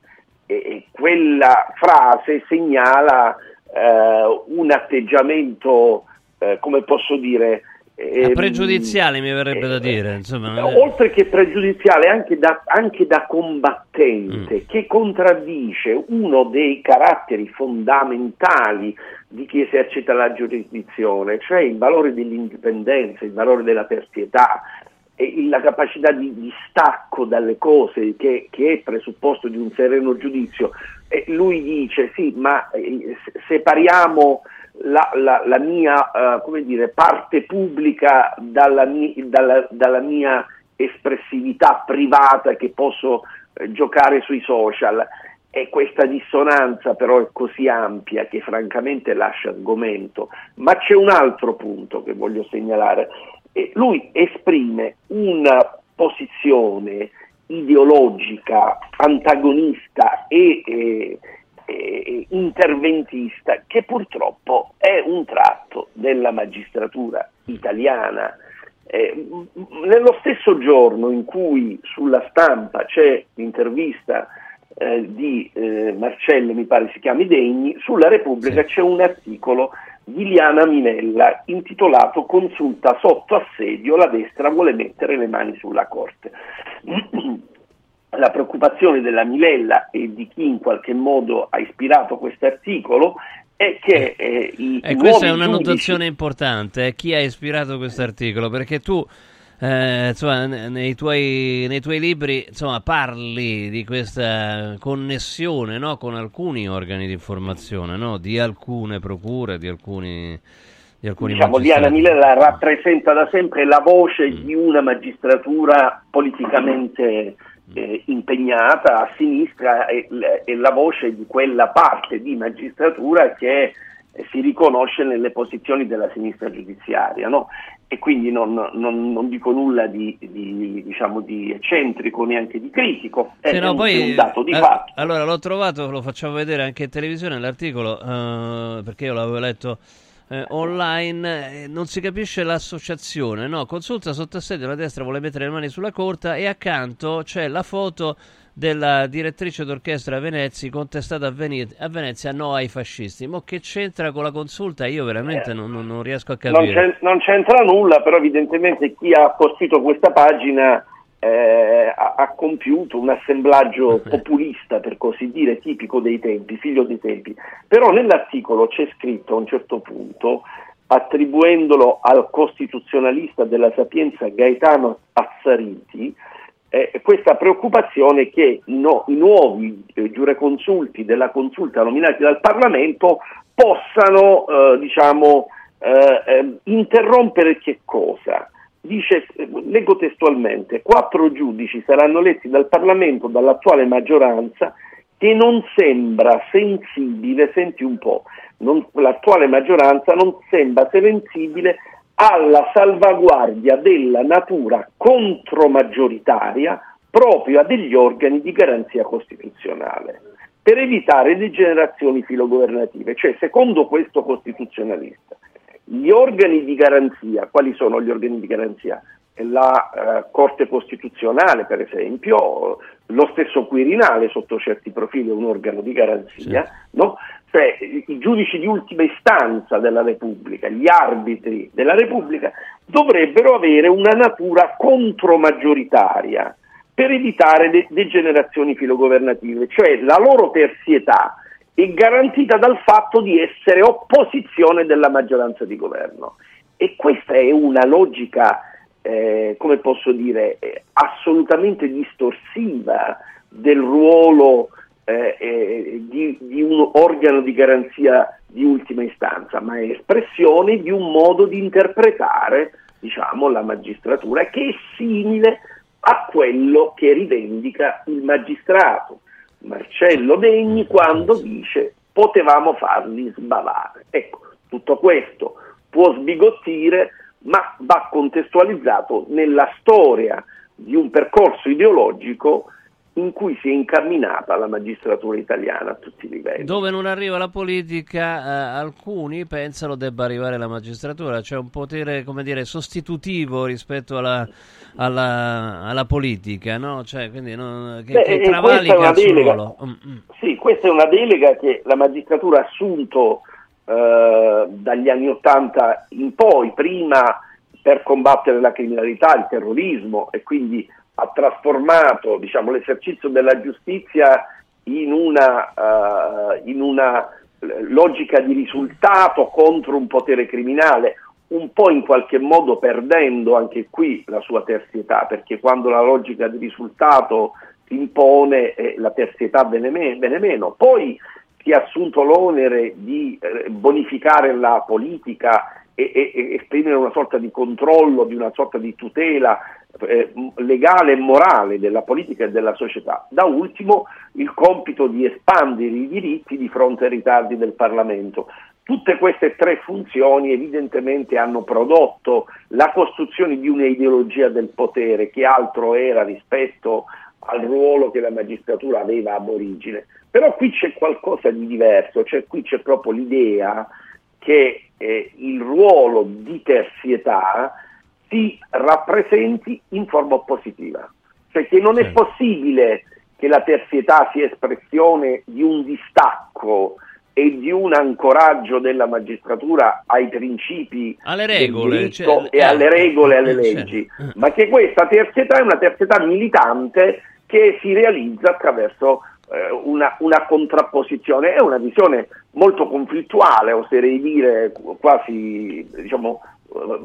eh, quella frase segnala eh, un atteggiamento, eh, come posso dire, ehm, pregiudiziale mi verrebbe da dire, insomma. oltre che pregiudiziale, anche da, anche da combattente, mm. che contraddice uno dei caratteri fondamentali di chi esercita la giurisdizione, cioè il valore dell'indipendenza, il valore della terzietà, la capacità di, di, stacco dalle cose che, che, è presupposto di un sereno giudizio. E lui dice sì, ma eh, separiamo la, la, la mia uh, dire, parte pubblica dalla, mi, dalla, dalla, mia espressività privata che posso eh, giocare sui social. E questa dissonanza però è così ampia che francamente lascia sgomento. Ma c'è un altro punto che voglio segnalare lui esprime una posizione ideologica, antagonista e, e, e, interventista che purtroppo è un tratto della magistratura italiana. Eh, nello stesso giorno in cui sulla stampa c'è l'intervista eh, di eh, Marcello, mi pare si chiami Degni, sulla Repubblica c'è un articolo di Liana Minella intitolato Consulta sotto assedio, la destra vuole mettere le mani sulla Corte. *clears throat* La preoccupazione della Minella e di chi in qualche modo ha ispirato questo articolo è che eh, i E questa è una giudici- notazione importante, eh, chi ha ispirato questo articolo, perché tu eh, insomma, ne- nei, tuoi, nei tuoi libri insomma, parli di questa connessione no, con alcuni organi di informazione, no, di alcune procure, di alcuni, di alcuni diciamo, Diana. Minella rappresenta da sempre la voce di una magistratura politicamente eh, impegnata a sinistra e, e la voce di quella parte di magistratura che eh, si riconosce nelle posizioni della sinistra giudiziaria. no? E quindi non, non- non dico nulla di, di, diciamo, di eccentrico neanche di critico, è, Sì, no, un, poi, è un dato di eh, fatto. Allora l'ho trovato, lo facciamo vedere anche in televisione l'articolo, eh, perché io l'avevo letto eh, online, eh, non si capisce l'associazione, no? Consulta sotto assedio, la destra vuole mettere le mani sulla corta e accanto c'è la foto della direttrice d'orchestra Venezia contestata a, Vene- a Venezia no ai fascisti. Ma che c'entra con la consulta? Io veramente non, non- non riesco a capire. non c'entra nulla, però evidentemente chi ha costruito questa pagina eh, ha, ha compiuto un assemblaggio populista, per così dire, tipico dei tempi, figlio dei tempi. Però nell'articolo c'è scritto a un certo punto, attribuendolo al costituzionalista della Sapienza Gaetano Azzariti, eh, questa preoccupazione che i, no- i nuovi eh, giureconsulti della consulta nominati dal Parlamento possano eh, diciamo, eh, eh, interrompere che cosa? Dice, leggo testualmente, quattro giudici saranno eletti dal Parlamento dall'attuale maggioranza che non sembra sensibile, senti un po', non- l'attuale maggioranza non sembra sensibile alla salvaguardia della natura contromaggioritaria propria degli organi di garanzia costituzionale per evitare degenerazioni filogovernative. Cioè, secondo questo costituzionalista, gli organi di garanzia, quali sono gli organi di garanzia? La eh, Corte Costituzionale, per esempio, lo stesso Quirinale sotto certi profili è un organo di garanzia, no? cioè i i giudici di ultima istanza della Repubblica, gli arbitri della Repubblica, dovrebbero avere una natura contromaggioritaria per evitare de- degenerazioni filogovernative, cioè la loro terzietà è garantita dal fatto di essere opposizione della maggioranza di governo. E questa è una logica, eh, come posso dire, eh, assolutamente distorsiva del ruolo eh, eh, di, di un organo di garanzia di ultima istanza, ma è espressione di un modo di interpretare diciamo, la magistratura che è simile a quello che rivendica il magistrato Marcello Degni quando dice potevamo farli sbavare. Ecco, tutto questo può sbigottire, ma va contestualizzato nella storia di un percorso ideologico in cui si è incamminata la magistratura italiana a tutti i livelli. Dove non arriva la politica, eh, alcuni pensano debba arrivare la magistratura, c'è un potere, come dire, sostitutivo rispetto alla, alla, alla politica, no? Cioè, quindi non- che, Beh, che e è travalica il ruolo. Mm, mm. Sì, questa è una delega che la magistratura ha assunto eh, dagli anni Ottanta in poi, prima per combattere la criminalità, il terrorismo e quindi ha trasformato diciamo, l'esercizio della giustizia in una, eh, in una eh, logica di risultato contro un potere criminale, un po' in qualche modo perdendo anche qui la sua terzietà, perché quando la logica di risultato impone eh, la terzietà viene, me- viene meno. Poi si è assunto l'onere di eh, bonificare la politica e, e- esprimere una sorta di controllo, di una sorta di tutela eh, legale e morale della politica e della società. Da ultimo il compito di espandere i diritti di fronte ai ritardi del Parlamento. Tutte queste tre funzioni evidentemente hanno prodotto la costruzione di un'ideologia del potere che altro era rispetto al ruolo che la magistratura aveva ab origine. Però qui c'è qualcosa di diverso, cioè qui c'è proprio l'idea che eh, il ruolo di terzietà si rappresenti in forma oppositiva. Cioè che non è possibile che la terzietà sia espressione di un distacco e di un ancoraggio della magistratura ai principi Alle regole, cioè, e eh, alle regole e alle eh, leggi, certo. ma che questa terzietà è una terzietà militante che si realizza attraverso una, una contrapposizione, è una visione molto conflittuale, oserei dire quasi diciamo, eh,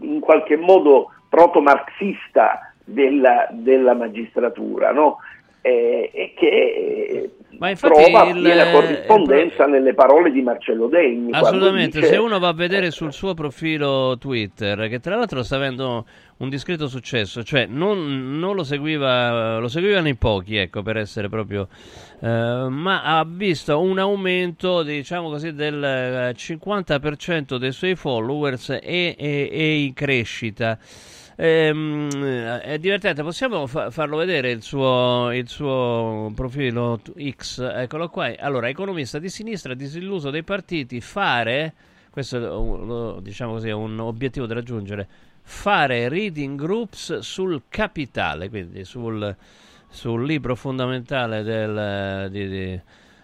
in qualche modo proto-marxista della, della magistratura, no? Eh, e che eh, Ma trova il- piena corrispondenza nelle parole di Marcello Degni. Assolutamente, dice- se uno va a vedere sul suo profilo Twitter, che tra l'altro sta avendo un discreto successo, cioè non, non lo seguiva, lo seguivano in pochi, ecco, per essere proprio, eh, ma ha visto un aumento, diciamo così, del eh, 50% dei suoi followers e, e- e in crescita. Ehm, è divertente, possiamo fa- farlo vedere il suo, il suo profilo X? Eccolo qua. Allora, economista di sinistra, disilluso dei partiti, fare, questo diciamo così, è un obiettivo da raggiungere, fare reading groups sul capitale, quindi sul, sul libro fondamentale del, di, di-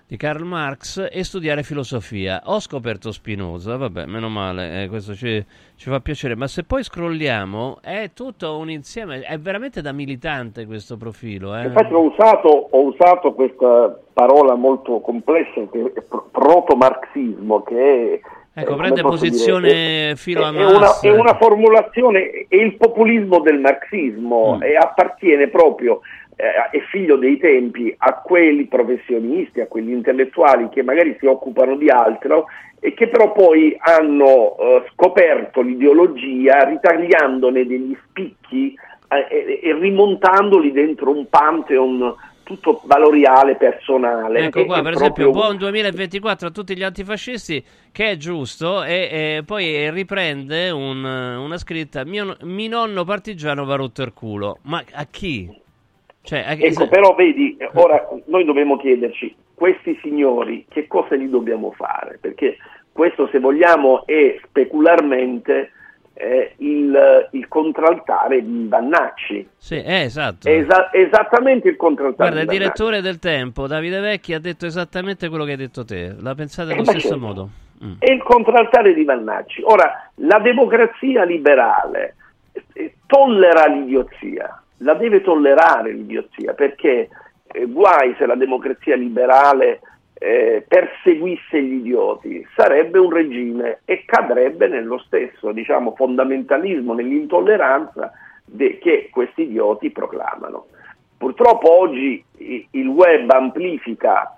di Karl Marx e studiare filosofia. Ho scoperto Spinoza, vabbè, meno male, eh, questo ci, ci fa piacere, ma se poi scrolliamo è tutto un insieme, è veramente da militante questo profilo. Eh? Infatti ho usato, ho usato questa parola molto complessa, che è pro- proto-marxismo, che è... Ecco, eh, prende come posso posizione dire, è- filo a è, una, è una formulazione, è il populismo del marxismo Mm. e appartiene proprio, eh, è figlio dei tempi, a quelli professionisti, a quegli intellettuali che magari si occupano di altro e che però poi hanno eh, scoperto l'ideologia ritagliandone degli spicchi eh, e, rimontandoli dentro un pantheon tutto valoriale, personale. Ecco qua, per esempio, proprio- buon 2024 a tutti gli antifascisti, che è giusto, e, e poi riprende un- una scritta: mio, mi nonno partigiano va rotto il culo. Ma a chi? Cioè, chi- Ecco, però vedi, ora noi dobbiamo chiederci, questi signori che cosa gli dobbiamo fare? Perché questo, se vogliamo, è specularmente eh, il, il contraltare di Vannacci. Sì, eh, esatto. Esa- esattamente il contraltare Guarda, il direttore del tempo, Davide Vecchi, ha detto esattamente quello che hai detto te. La pensate allo Eh, stesso certo. modo. Mm. È il contraltare di Vannacci. Ora, la democrazia liberale eh, tollera l'idiozia, la deve tollerare l'idiozia, perché eh, guai se la democrazia liberale eh, perseguisse gli idioti, sarebbe un regime e cadrebbe nello stesso diciamo, fondamentalismo, nell'intolleranza de- che questi idioti proclamano. Purtroppo oggi il web amplifica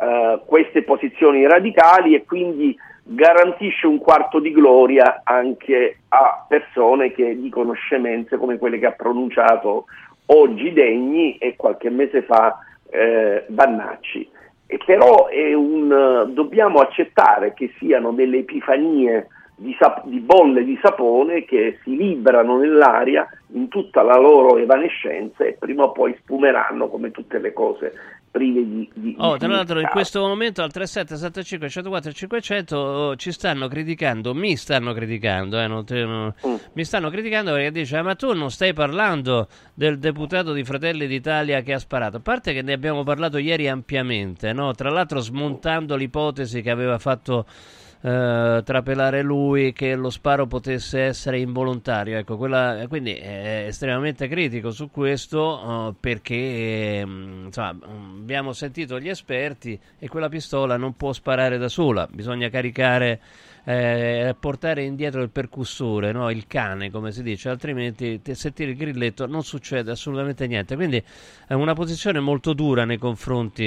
eh, queste posizioni radicali e quindi garantisce un quarto di gloria anche a persone che dicono scemenze come quelle che ha pronunciato oggi Degni e qualche mese fa eh, Bannacci. E però un, dobbiamo accettare che siano delle epifanie di, sap- di bolle di sapone che si librano nell'aria in tutta la loro evanescenza e prima o poi spumeranno come tutte le cose prive di, di Oh, di tra l'altro in questo momento al 3775 104 500 oh, ci stanno criticando, mi stanno criticando, eh, non te- no- Mm. mi stanno criticando perché dice "Ah, ma tu non stai parlando del deputato di Fratelli d'Italia che ha sparato, a parte che ne abbiamo parlato ieri ampiamente, no? tra l'altro smontando l'ipotesi che aveva fatto eh, trapelare lui che lo sparo potesse essere involontario. Ecco, quella, quindi è estremamente critico su questo eh, perché ehm, insomma, mm, abbiamo sentito gli esperti e quella pistola non può sparare da sola, bisogna caricare. Eh, portare indietro il percussore, no? il cane come si dice, altrimenti te- se tiri il grilletto non succede assolutamente niente. Quindi è una posizione molto dura nei confronti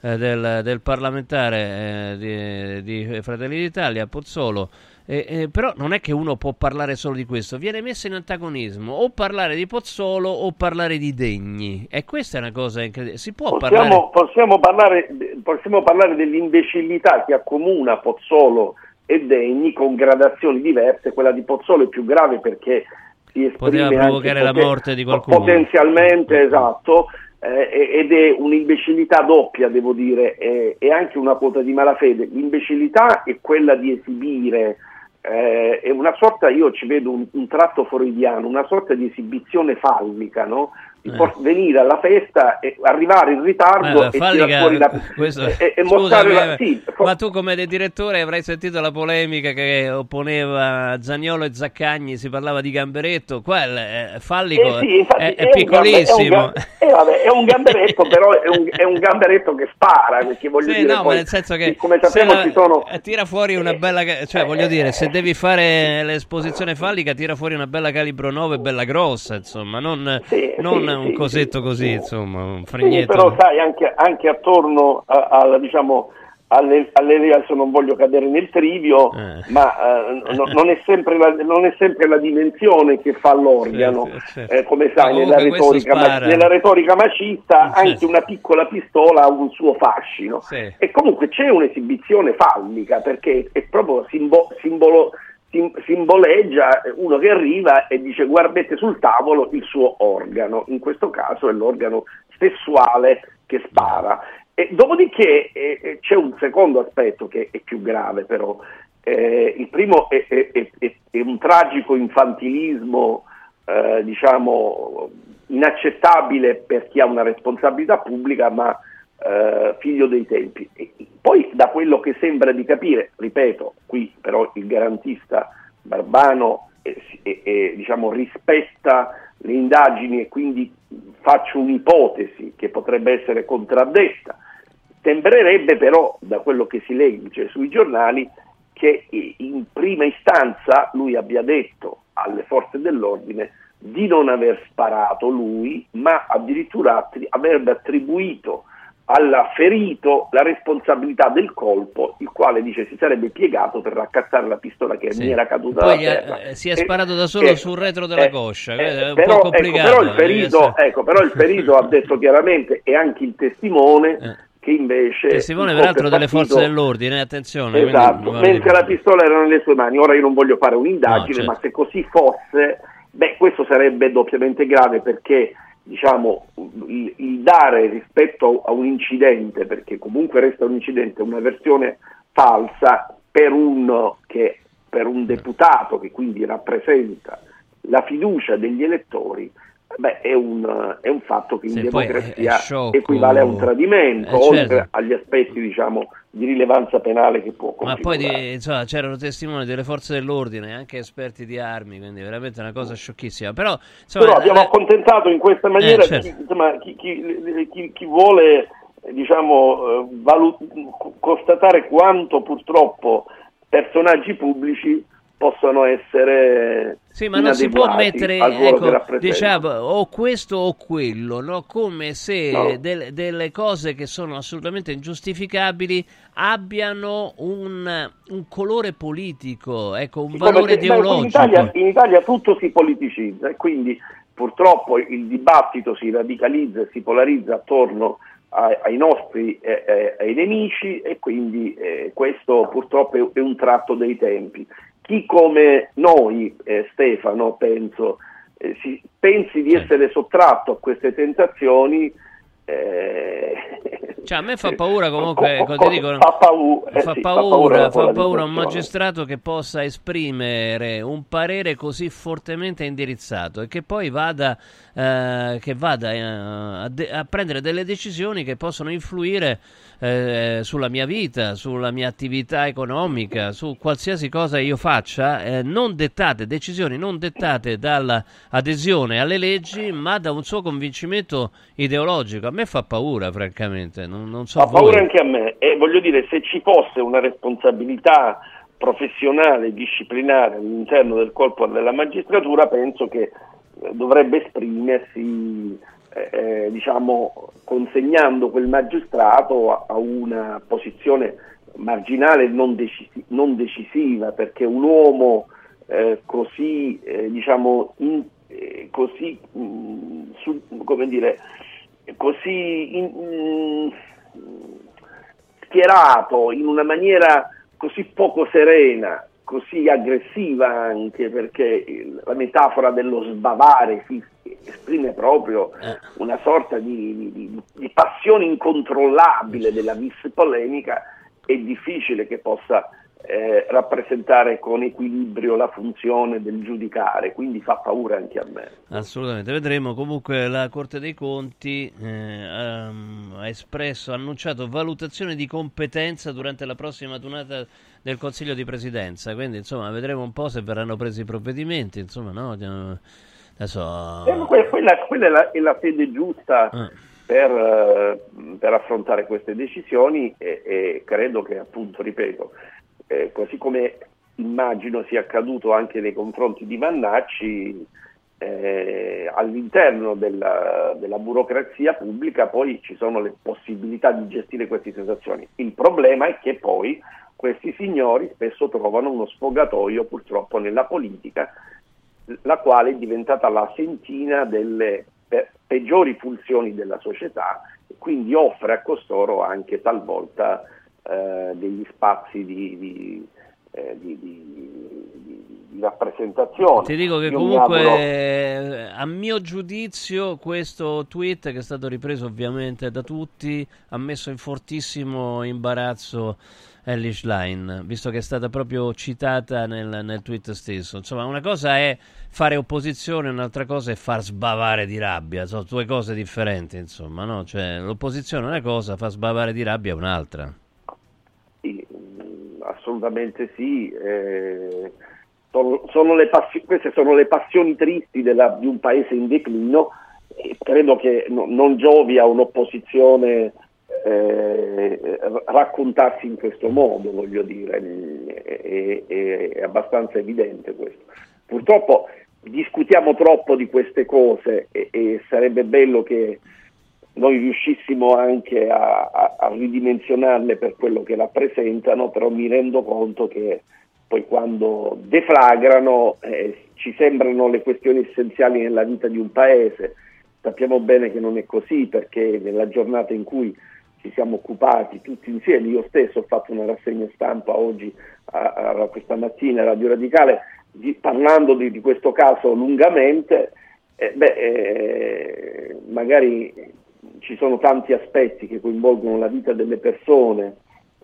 eh, del, del parlamentare eh, di, di Fratelli d'Italia, Pozzolo. Però non è che uno può parlare solo di questo, viene messo in antagonismo o parlare di Pozzolo o parlare di Degni. E questa è una cosa incredibile. Si può parlare. Possiamo, possiamo parlare, possiamo parlare dell'imbecillità che accomuna Pozzolo e Degni con gradazioni diverse. Quella di Pozzolo è più grave perché si Poteva provocare la poten- morte di qualcuno. Potenzialmente, esatto. eh, ed è un'imbecillità doppia, devo dire, e e anche una quota di malafede. L'imbecillità è quella di esibire eh, è una sorta, io ci vedo un, un tratto freudiano, una sorta di esibizione fallica, no? Eh. venire alla festa e arrivare in ritardo Eh, e tirare fuori la questo- e, e scusami, mostrare la eh, sì, ma tu come direttore avrai sentito la polemica che opponeva Zagnolo e Zaccagni, si parlava di Gamberetto, qua eh, Fallico Eh sì, infatti, è, è un gambe- piccolissimo. È un, eh, è un gamberetto, però è un, è un gamberetto che spara, perché voglio Sì, dire, no, poi, nel senso che come sappiamo la- ci sono... eh, tira fuori una bella cioè voglio dire se devi fare l'esposizione fallica tira fuori una bella calibro 9 bella grossa insomma non, non sì, un sì, cosetto così insomma un Sì, fregnetto però sai, anche, anche attorno a- alla, diciamo, alle, alle adesso non voglio cadere nel trivio, ma eh, no- non, è sempre la, non è sempre la dimensione che fa l'organo, Certo, certo. Eh, come sai, nella retorica, ma- nella retorica macista Certo. anche una piccola pistola ha un suo fascino. Sì. E comunque c'è un'esibizione fallica perché è proprio simbo- simbolo, sim- simboleggia uno che arriva e dice guardate sul tavolo il suo organo, in questo caso è l'organo sessuale che spara. E dopodiché eh, eh, c'è un secondo aspetto che è più grave però. Eh, il primo è, è- è- è- un tragico infantilismo, eh, diciamo, inaccettabile per chi ha una responsabilità pubblica, ma eh, figlio dei tempi. E poi da quello che sembra di capire, ripeto, qui però il garantista Barbano eh, eh, eh, diciamo, rispetta le indagini e quindi faccio un'ipotesi che potrebbe essere contraddetta. Sembrerebbe però, da quello che si legge sui giornali, che in prima istanza lui abbia detto alle forze dell'ordine di non aver sparato lui, ma addirittura attri- avrebbe attribuito al ferito la responsabilità del colpo, il quale dice si sarebbe piegato per raccattare la pistola che Sì. mi era caduta poi ha- terra. eh, si è E- sparato da solo eh, sul retro della eh, coscia eh, questo è un però, po' ecco, complicato però il eh, ferito, ecco, però il ferito ha detto chiaramente e anche il testimone che invece testimone peraltro delle forze dell'ordine attenzione Esatto, mentre la pistola era nelle sue mani. Ora io non voglio fare un'indagine, No, certo. ma se così fosse, beh, questo sarebbe doppiamente grave perché diciamo, il, dare rispetto a un incidente, perché comunque resta un incidente, una versione falsa per un, che, per un deputato che quindi rappresenta la fiducia degli elettori, beh, è, un, è un fatto che in è- democrazia equivale a un tradimento, Eh, certo. oltre agli aspetti diciamo, di rilevanza penale che può Ma poi di- insomma, c'erano testimoni delle forze dell'ordine, anche esperti di armi, quindi veramente una cosa sciocchissima. Però, insomma, Però abbiamo la- accontentato in questa maniera Eh, certo. chi, insomma, chi- chi- chi- vuole eh, diciamo, eh, valu- constatare quanto purtroppo personaggi pubblici possono essere Sì, ma non si può mettere ecco, diciamo, o questo o quello, no? come se No. del- delle cose che sono assolutamente ingiustificabili abbiano un, un colore politico, ecco, un Come valore beh, ideologico. In Italia, in Italia tutto si politicizza e quindi purtroppo il dibattito si radicalizza e si polarizza attorno ai, ai nostri eh, eh, ai nemici e quindi eh, questo purtroppo è, è un tratto dei tempi. Chi come noi, eh, Stefano, penso, eh, si, pensi di essere sottratto a queste tentazioni, eh, Cioè, a me fa paura comunque, dico, fa pau- eh fa sì, fa paura, paura fa paura un polarizzazione. magistrato che possa esprimere un parere così fortemente indirizzato e che poi vada, eh, che vada eh, a, de- a prendere delle decisioni che possono influire eh, sulla mia vita, sulla mia attività economica, su qualsiasi cosa io faccia, eh, non dettate, decisioni non dettate dall'adesione alle leggi, ma da un suo convincimento ideologico. A me fa paura, francamente, non, non so Fa voi. paura anche a me e voglio dire se ci fosse una responsabilità professionale, disciplinare all'interno del corpo della magistratura penso che eh, dovrebbe esprimersi eh, eh, diciamo consegnando quel magistrato a, a una posizione marginale non, decisi- non decisiva perché un uomo eh, così eh, diciamo in- eh, così mh, su- come dire così in- mh, schierato in una maniera così poco serena, così aggressiva anche perché la metafora dello sbavare si esprime proprio una sorta di, di- di- di passione incontrollabile della vis polemica, è difficile che possa eh, rappresentare con equilibrio la funzione del giudicare, quindi fa paura anche a me. Assolutamente, vedremo. Comunque la Corte dei Conti eh, ehm, ha espresso, ha annunciato valutazione di competenza durante la prossima tornata del Consiglio di Presidenza, quindi insomma vedremo un po' se verranno presi i provvedimenti, insomma no? Eh, Adesso... Eh, que- quella, quella è, la, è la sede giusta Ah. per, eh, per affrontare queste decisioni e, e credo che appunto, ripeto, eh, così come immagino sia accaduto anche nei confronti di Vannacci, eh, all'interno della, della burocrazia pubblica poi ci sono le possibilità di gestire queste situazioni. Il problema è che poi questi signori spesso trovano uno sfogatoio purtroppo nella politica, la quale è diventata la sentina delle pe- peggiori pulsioni della società e quindi offre a costoro anche talvolta eh, degli spazi di, di, eh, di- di- rappresentazione. Ti dico che Io mi comunque, auguro- eh, a mio giudizio, questo tweet, che è stato ripreso ovviamente da tutti, ha messo in fortissimo imbarazzo Elish Line, visto che è stata proprio citata nel, nel tweet stesso. Insomma, una cosa è fare opposizione, un'altra cosa è far sbavare di rabbia. Sono due cose differenti, insomma, no? Cioè, l'opposizione è una cosa, far sbavare di rabbia è un'altra. Sì, mh, assolutamente sì. eh, sono- sono passi- queste sono le passioni tristi della- di un paese in declino e credo che no- non giovi a un'opposizione eh, raccontarsi in questo modo, voglio dire, mh, è, è- è abbastanza evidente questo. Purtroppo discutiamo troppo di queste cose e, e sarebbe bello che noi riuscissimo anche a, a- a ridimensionarle per quello che rappresentano, però mi rendo conto che poi quando deflagrano eh, ci sembrano le questioni essenziali nella vita di un paese. Sappiamo bene che non è così perché nella giornata in cui ci siamo occupati tutti insieme, io stesso ho fatto una rassegna stampa oggi, a- a- questa mattina a Radio Radicale, di- parlando di, di questo caso lungamente, eh, beh, eh, magari ci sono tanti aspetti che coinvolgono la vita delle persone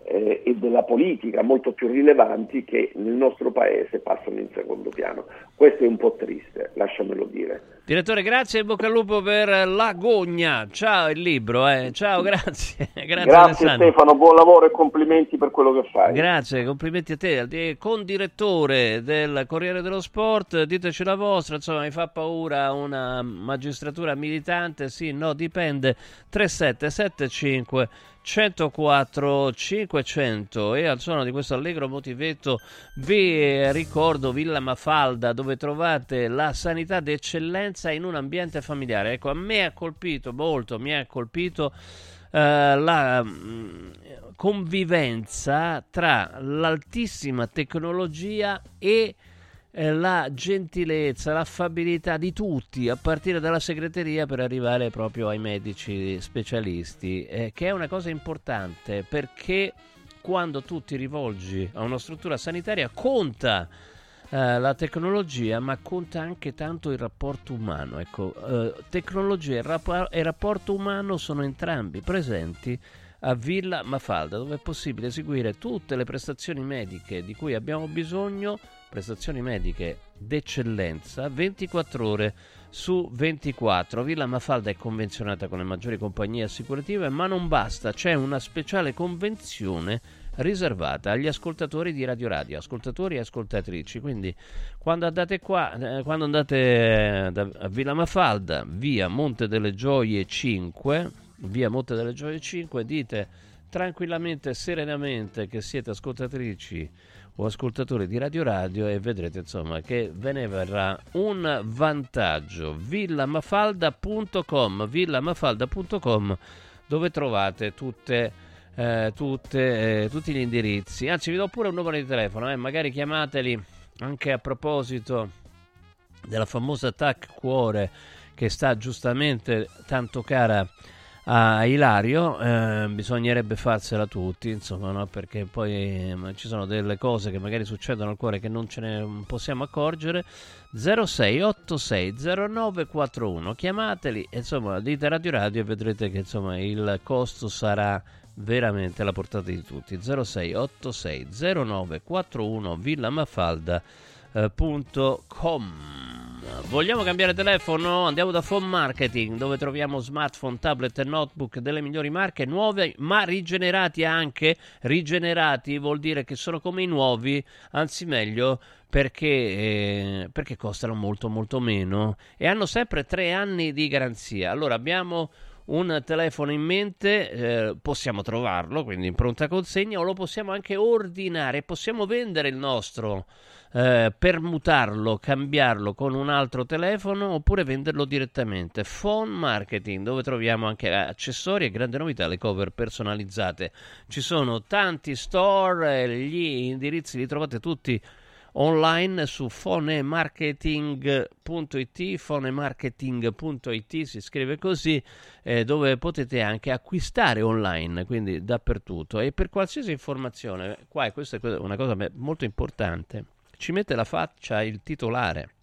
eh, e della politica molto più rilevanti che nel nostro paese passano in secondo piano. Questo è un po' triste, lasciamelo dire. Direttore, grazie e bocca al lupo per la gogna. Ciao il libro, eh. Ciao, grazie. *laughs* grazie, Grazie. Stefano, buon lavoro e complimenti per quello che fai. Grazie, complimenti a te, di- condirettore del Corriere dello Sport, diteci la vostra, insomma mi fa paura una magistratura militante, sì, no, dipende, 3775 104 500 e al suono di questo allegro motivetto vi eh, ricordo Villa Mafalda dove trovate la sanità d'eccellenza in un ambiente familiare. Ecco, a me ha colpito molto, mi ha colpito eh, la mm, convivenza tra l'altissima tecnologia e la gentilezza, l'affabilità di tutti, a partire dalla segreteria per arrivare proprio ai medici specialisti, eh, che è una cosa importante perché quando tu ti rivolgi a una struttura sanitaria conta eh, la tecnologia, ma conta anche tanto il rapporto umano. Ecco, eh, tecnologia e, rappo- e rapporto umano sono entrambi presenti a Villa Mafalda, dove è possibile eseguire tutte le prestazioni mediche di cui abbiamo bisogno, prestazioni mediche d'eccellenza, 24 ore su 24. Villa Mafalda è convenzionata con le maggiori compagnie assicurative, ma non basta, c'è una speciale convenzione riservata agli ascoltatori di Radio Radio, ascoltatori e ascoltatrici. Quindi quando andate qua, eh, quando andate eh, da- a Villa Mafalda, via Monte delle Gioie 5, via Monte delle Gioie 5, dite tranquillamente, serenamente che siete ascoltatrici o ascoltatori di Radio Radio e vedrete insomma che ve ne verrà un vantaggio. villamafalda.com villamafalda.com dove trovate tutte eh, tutte, eh, tutti gli indirizzi. Anzi, vi do pure un numero di telefono, eh, magari chiamateli anche a proposito della famosa TAC Cuore che sta giustamente tanto cara a Ilario. eh, bisognerebbe farsela tutti, insomma, no? perché poi eh, ci sono delle cose che magari succedono al cuore che non ce ne possiamo accorgere. 06860941 chiamateli insomma dite Radio Radio e vedrete che insomma il costo sarà veramente alla portata di tutti. 0686 09 41 villamafalda.com Vogliamo cambiare telefono? Andiamo da Phone Marketing dove troviamo smartphone, tablet e notebook delle migliori marche nuove ma rigenerati anche. Rigenerati vuol dire che sono come i nuovi, anzi meglio perché, eh, perché costano molto molto meno e hanno sempre tre anni di garanzia. Allora abbiamo un telefono in mente, eh, possiamo trovarlo, quindi in pronta consegna, o lo possiamo anche ordinare, possiamo vendere il nostro, eh, permutarlo, cambiarlo con un altro telefono oppure venderlo direttamente. Phone marketing, dove troviamo anche accessori e grande novità, le cover personalizzate. Ci sono tanti store, eh, gli indirizzi li trovate tutti online su fonemarketing.it fonemarketing.it si scrive così eh, dove potete anche acquistare online quindi dappertutto e per qualsiasi informazione qua questa è una cosa molto importante ci mette la faccia il titolare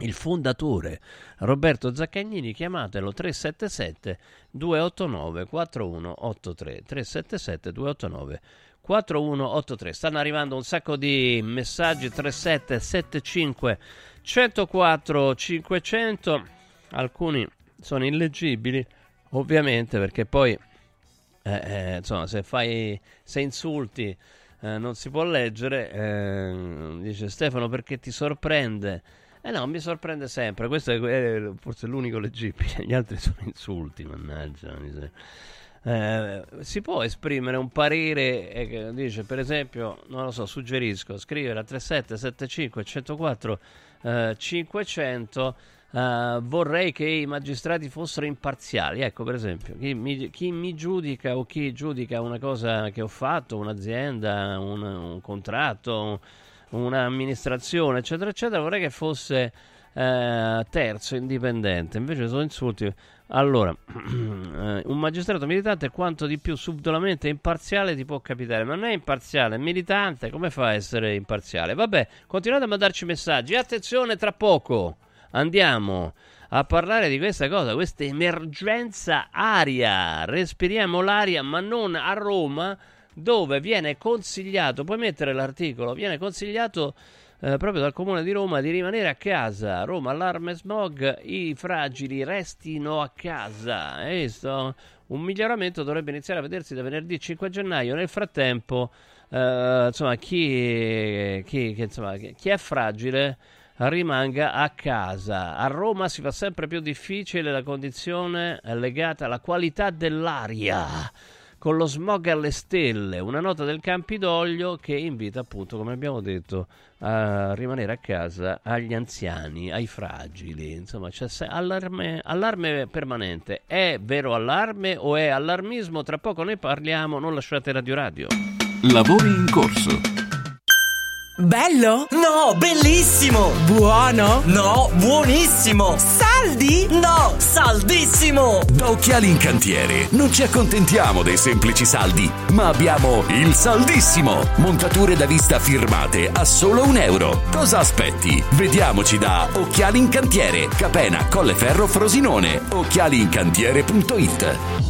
il fondatore Roberto Zaccagnini, chiamatelo 377 289 4183 377 289 4183. Stanno arrivando un sacco di messaggi 3775 104 500. Alcuni sono illeggibili, ovviamente, perché poi eh, eh, insomma, se fai se insulti eh, non si può leggere. Eh, dice Stefano perché ti sorprende. Eh no, mi sorprende sempre. Questo è, è forse l'unico leggibile. *laughs* Gli altri sono insulti, mannaggia. Eh, si può esprimere un parere eh, dice per esempio non lo so suggerisco scrivere a 3775 104 eh, 500 vorrei che i magistrati fossero imparziali. Ecco per esempio chi mi, chi mi, giudica o chi giudica una cosa che ho fatto un'azienda un, un contratto un'amministrazione eccetera eccetera vorrei che fosse eh, terzo indipendente. Invece sono insulti allora, *clears throat* eh, un magistrato militante quanto di più subdolamente imparziale ti può capitare, ma non è imparziale, è militante, come fa a essere imparziale? Vabbè, continuate a mandarci messaggi. Attenzione, tra poco andiamo a parlare di questa cosa, questa emergenza aria. Respiriamo l'aria, ma non a Roma, dove viene consigliato, puoi mettere l'articolo, viene consigliato eh, proprio dal comune di Roma di rimanere a casa. Roma, allarme smog, i fragili restino a casa. E sto, un miglioramento dovrebbe iniziare a vedersi da venerdì 5 gennaio. Nel frattempo, eh, insomma, chi, chi, chi, insomma, chi è fragile rimanga a casa. A Roma si fa sempre più difficile la condizione legata alla qualità dell'aria con lo smog alle stelle, una nota del Campidoglio che invita appunto, come abbiamo detto, a rimanere a casa agli anziani, ai fragili, insomma c'è allarme, allarme permanente. È vero allarme o è allarmismo? Tra poco ne parliamo, non lasciate Radio Radio. Lavori in corso. Bello? No, bellissimo! Buono? No, buonissimo! Saldi? No, saldissimo! Da Occhiali in Cantiere non ci accontentiamo dei semplici saldi, ma abbiamo il saldissimo! Montature da vista firmate a solo un euro. Cosa aspetti? Vediamoci da Occhiali in Cantiere, Capena, Colleferro, Frosinone. Occhialiincantiere.it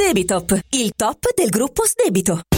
Sdebitop, il top del gruppo Sdebito.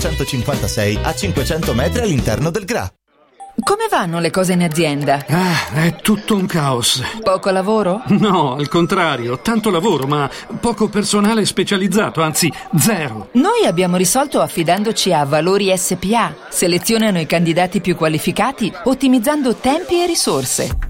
956 a 500 metri all'interno del GRA. Come vanno le cose in azienda? Ah, è tutto un caos. Poco lavoro? No, al contrario, tanto lavoro, ma poco personale specializzato, anzi zero. Noi abbiamo risolto affidandoci a Valori SPA. Selezionano i candidati più qualificati, ottimizzando tempi e risorse.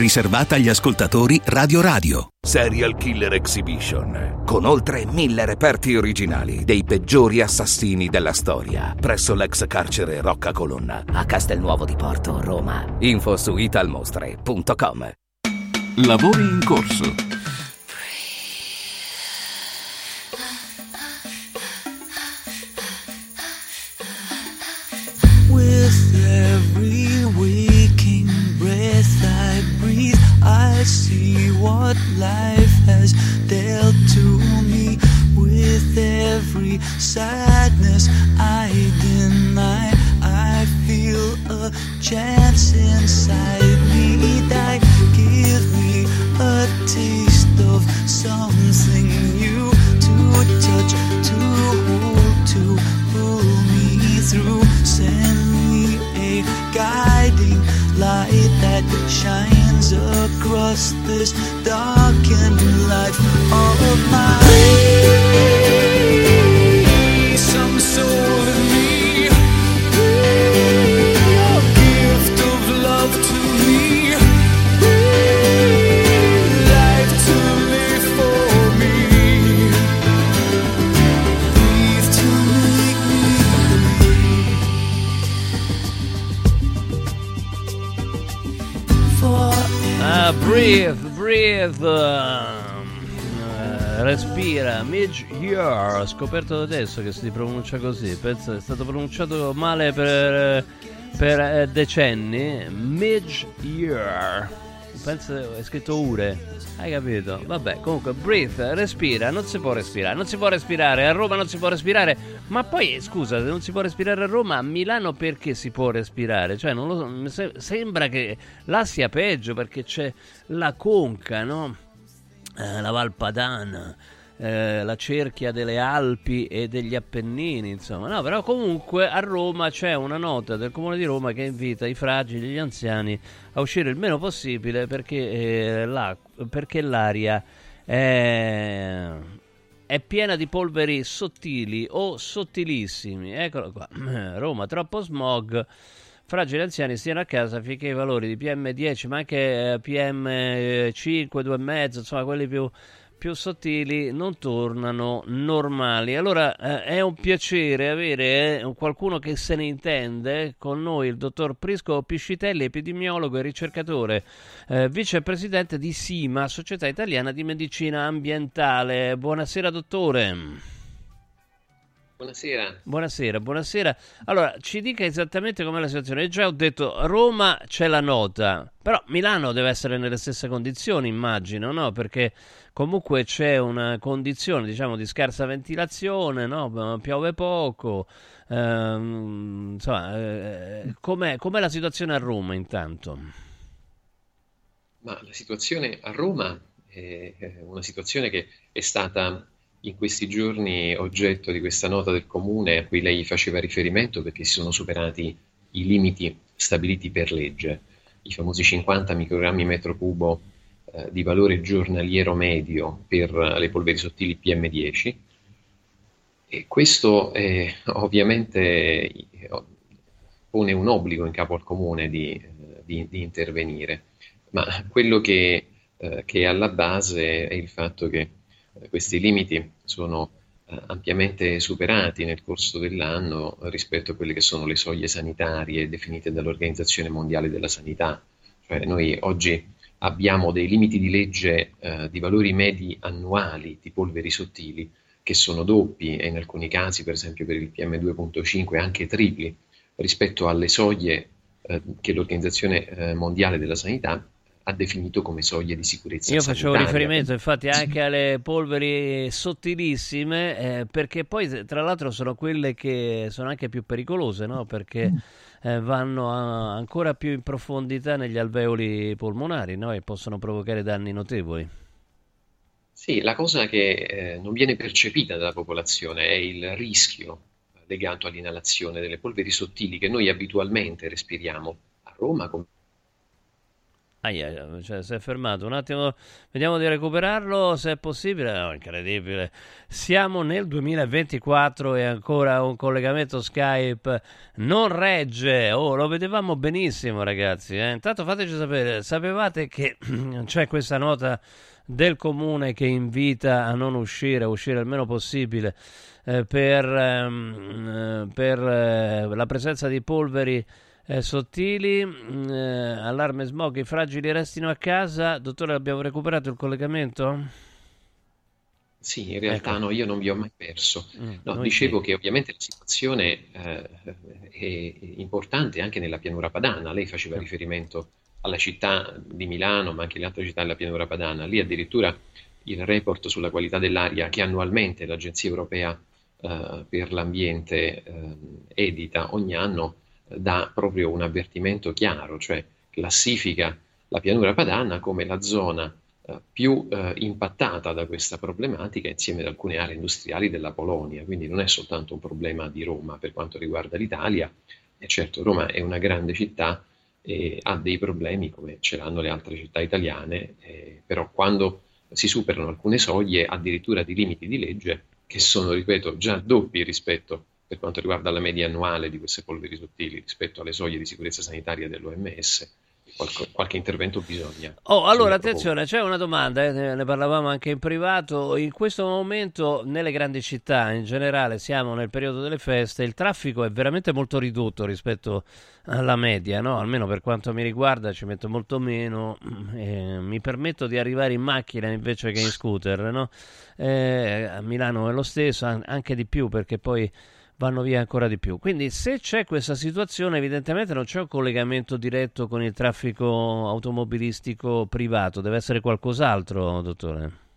riservata agli ascoltatori Radio Radio. Serial Killer Exhibition, con oltre mille reperti originali dei peggiori assassini della storia, presso l'ex carcere Rocca Colonna, a Castelnuovo di Porto, Roma. Info su italmostre.com. Lavori in corso. See what life has dealt to me. With every sadness I deny, I feel a chance inside me die. Give me a taste of something new to touch, to hold, to pull me through. Send guiding light that shines across this darkened life of mine. Breathe, breathe. eh, respira. Midge Year. Scoperto adesso che si pronuncia così. Penso è stato pronunciato male per, per eh, decenni. Midge Year. Penso è scritto ure. Hai capito? Vabbè, comunque, breathe, respira, non si può respirare, non si può respirare, a Roma non si può respirare, ma poi, scusa, se non si può respirare a Roma, a Milano perché si può respirare? Cioè, non lo so, sembra che là sia peggio perché c'è la conca, no? Eh, la Valpadana, eh, la cerchia delle Alpi e degli Appennini, insomma. No, però comunque a Roma c'è una nota del Comune di Roma che invita i fragili e gli anziani a uscire il meno possibile perché, eh, la- perché l'aria è, è piena di polveri sottili o sottilissimi. Eccolo qua. *clears throat* Roma, troppo smog. Fragili anziani stiano a casa finché i valori di PM10, ma anche eh, PM5, 2,5, insomma quelli più, più sottili, non tornano normali. Allora eh, è un piacere avere eh, qualcuno che se ne intende con noi, il dottor Prisco Piscitelli, epidemiologo e ricercatore, eh, vicepresidente di SIMA, Società Italiana di Medicina Ambientale. Buonasera dottore. Buonasera. Buonasera, buonasera. Allora, ci dica esattamente com'è la situazione. Già ho detto, Roma c'è la nota, però Milano deve essere nelle stesse condizioni, immagino, no? Perché comunque c'è una condizione, diciamo, di scarsa ventilazione, no? Piove poco. ehm, insomma, eh, com'è, com'è la situazione a Roma intanto? Ma la situazione a Roma è una situazione che è stata in questi giorni oggetto di questa nota del comune a cui lei faceva riferimento perché si sono superati i limiti stabiliti per legge, i famosi 50 microgrammi metro cubo eh, di valore giornaliero medio per le polveri sottili PM10 e questo eh, ovviamente pone un obbligo in capo al comune di, eh, di- di intervenire, ma quello che, eh, che è alla base è il fatto che questi limiti sono eh, ampiamente superati nel corso dell'anno rispetto a quelle che sono le soglie sanitarie definite dall'Organizzazione Mondiale della Sanità. Cioè noi oggi abbiamo dei limiti di legge eh, di valori medi annuali di polveri sottili che sono doppi e in alcuni casi, per esempio per il PM2.5, anche tripli rispetto alle soglie eh, che l'Organizzazione eh, Mondiale della Sanità ha definito come soglie di sicurezza Io facevo sanitaria. riferimento infatti anche alle polveri sottilissime, eh, perché poi tra l'altro sono quelle che sono anche più pericolose, no? Perché eh, vanno a- ancora più in profondità negli alveoli polmonari, no? E possono provocare danni notevoli. Sì, la cosa che eh, non viene percepita dalla popolazione è il rischio legato all'inalazione delle polveri sottili che noi abitualmente respiriamo a Roma come Aia, cioè, si è fermato un attimo, vediamo di recuperarlo se è possibile. No, incredibile. Siamo nel 2024 e ancora un collegamento Skype non regge. Oh, lo vedevamo benissimo, ragazzi. eh. Intanto fateci sapere, sapevate che *clears throat* c'è questa nota del comune che invita a non uscire, a uscire il meno possibile eh, per, ehm, eh, per eh, la presenza di polveri eh, sottili, mm, eh, allarme smog, i fragili restino a casa. Dottore, abbiamo recuperato il collegamento? Sì, in realtà Ecco. no, io non vi ho mai perso. Mm, No, dicevo sì. che ovviamente la situazione eh, è importante anche nella pianura padana. Lei faceva riferimento alla città di Milano, ma anche alle altre città della pianura padana. Lì addirittura il report sulla qualità dell'aria che annualmente l'Agenzia Europea eh, per l'Ambiente ehm, edita ogni anno eh, dà proprio un avvertimento chiaro, cioè classifica la pianura padana come la zona eh, più eh, impattata da questa problematica insieme ad alcune aree industriali della Polonia, quindi non è soltanto un problema di Roma per quanto riguarda l'Italia, e certo Roma è una grande città e ha dei problemi come ce l'hanno le altre città italiane, eh, però quando si superano alcune soglie addirittura di limiti di legge che sono, ripeto, già doppi rispetto per quanto riguarda la media annuale di queste polveri sottili rispetto alle soglie di sicurezza sanitaria dell'OMS, qualche, qualche intervento bisogna. Oh, allora attenzione, c'è una domanda, eh, ne ne parlavamo anche in privato. In questo momento nelle grandi città in generale siamo nel periodo delle feste, il traffico è veramente molto ridotto rispetto alla media, no? Almeno per quanto mi riguarda ci metto molto meno, eh, mi permetto di arrivare in macchina invece che in scooter, no? Eh, a Milano è lo stesso, an- anche di più perché poi vanno via ancora di più. Quindi se c'è questa situazione evidentemente non c'è un collegamento diretto con il traffico automobilistico privato, deve essere qualcos'altro, dottore.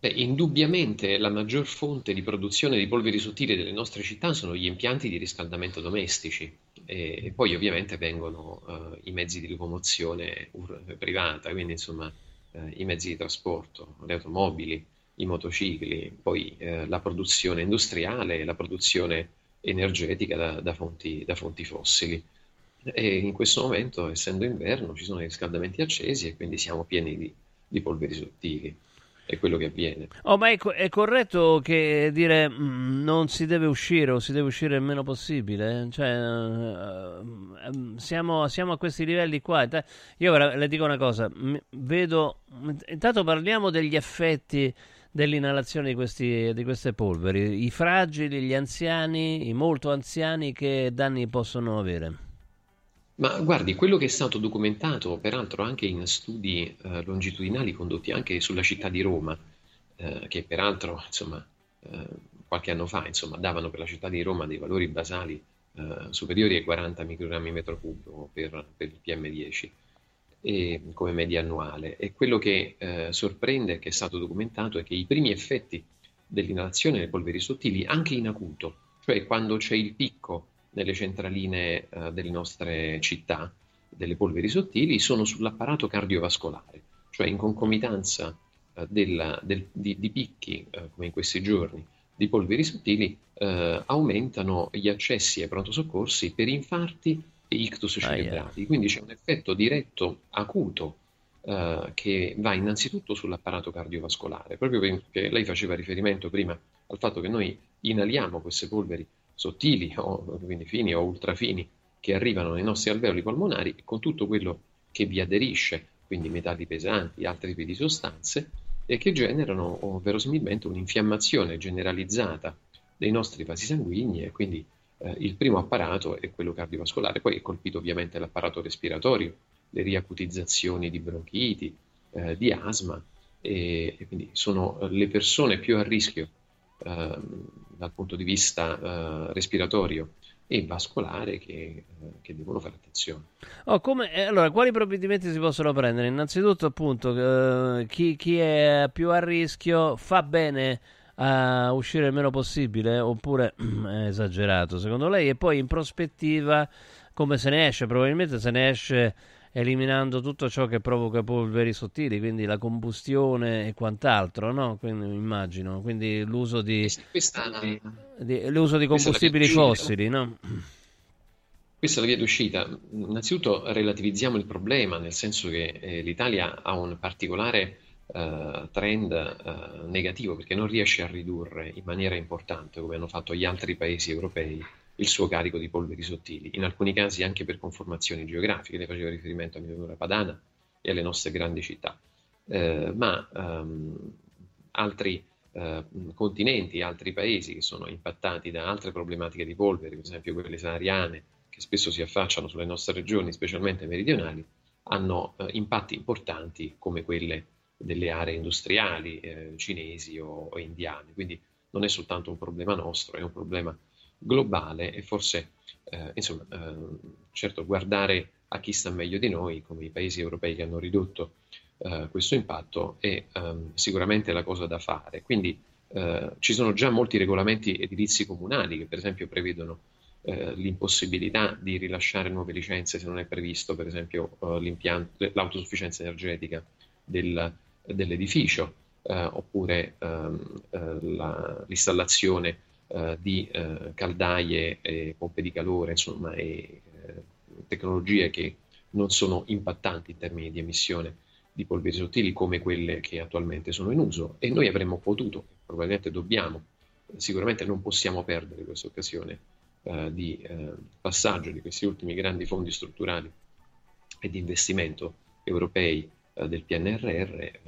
Beh, indubbiamente la maggior fonte di produzione di polveri sottili delle nostre città sono gli impianti di riscaldamento domestici e, poi ovviamente vengono eh, i mezzi di locomozione privata, quindi insomma eh, i mezzi di trasporto, le automobili, i motocicli, poi eh, la produzione industriale la produzione energetica da, da fonti, da fonti fossili. E in questo momento, essendo inverno, ci sono i riscaldamenti accesi e quindi siamo pieni di, di polveri sottili. È quello che avviene. Oh, ma è, co- è corretto che dire mm, non si deve uscire o si deve uscire il meno possibile? Cioè, ehm, siamo, siamo a questi livelli qua. Io ora le dico una cosa, vedo, intanto parliamo degli effetti dell'inalazione di, questi, di queste polveri, i fragili, gli anziani, i molto anziani, che danni possono avere? Ma guardi, quello che è stato documentato, peraltro anche in studi eh, longitudinali condotti anche sulla città di Roma, eh, che peraltro, insomma, eh, qualche anno fa, insomma, davano per la città di Roma dei valori basali eh, superiori ai 40 microgrammi metro cubo per, per il PM10 e, come media annuale. E quello che eh, sorprende, che è stato documentato, è che i primi effetti dell'inalazione delle polveri sottili, anche in acuto, cioè quando c'è il picco nelle centraline eh, delle nostre città, delle polveri sottili, sono sull'apparato cardiovascolare, cioè in concomitanza eh, della- del- di, di picchi, eh, come in questi giorni, di polveri sottili, eh, aumentano gli accessi ai pronto soccorsi per infarti ictus cerebrali. Quindi c'è un effetto diretto, acuto, eh, che va innanzitutto sull'apparato cardiovascolare, proprio perché lei faceva riferimento prima al fatto che noi inaliamo queste polveri sottili, o quindi fini o ultrafini, che arrivano nei nostri alveoli polmonari con tutto quello che vi aderisce, quindi metalli pesanti, altri tipi di sostanze, e che generano verosimilmente un'infiammazione generalizzata dei nostri vasi sanguigni e quindi eh, il primo apparato è quello cardiovascolare, poi è colpito ovviamente l'apparato respiratorio, le riacutizzazioni di bronchiti, eh, di asma e, e quindi sono eh, le persone più a rischio ehm, dal punto di vista eh, respiratorio e vascolare che, eh, che devono fare attenzione. Oh, come- eh, allora, quali provvedimenti si possono prendere? Innanzitutto, appunto, eh, chi, chi è più a rischio fa bene a uscire il meno possibile oppure *clears throat* è esagerato, secondo lei? E poi in prospettiva, come se ne esce? Probabilmente se ne esce eliminando tutto ciò che provoca polveri sottili, quindi la combustione e quant'altro, no? Quindi, immagino, quindi l'uso di, Questa, di- l'uso di la via combustibili fossili, no? Questa è la via d'uscita. Innanzitutto relativizziamo il problema, nel senso che eh, l'Italia ha un particolare eh, trend eh, negativo perché non riesce a ridurre in maniera importante, come hanno fatto gli altri paesi europei, il suo carico di polveri sottili, in alcuni casi anche per conformazioni geografiche. Lei faceva riferimento a Pianura Padana e alle nostre grandi città. Eh, ma ehm, altri eh, continenti, altri paesi che sono impattati da altre problematiche di polveri, per esempio quelle sahariane, che spesso si affacciano sulle nostre regioni, specialmente meridionali, hanno eh, impatti importanti come quelle delle aree industriali eh, cinesi o, o indiane. Quindi non è soltanto un problema nostro, è un problema globale e forse, eh, insomma, eh, certo, guardare a chi sta meglio di noi, come i paesi europei che hanno ridotto eh, questo impatto, è ehm, sicuramente la cosa da fare. Quindi eh, ci sono già molti regolamenti edilizi comunali che, per esempio, prevedono eh, l'impossibilità di rilasciare nuove licenze se non è previsto, per esempio, l'autosufficienza energetica del- dell'edificio, eh, oppure ehm, eh, la- l'installazione eh, di eh, caldaie e pompe di calore, insomma, e eh, tecnologie che non sono impattanti in termini di emissione di polveri sottili come quelle che attualmente sono in uso. E noi avremmo potuto, probabilmente dobbiamo, sicuramente non possiamo perdere questa occasione eh, di eh, passaggio di questi ultimi grandi fondi strutturali e di investimento europei del PNRR eh,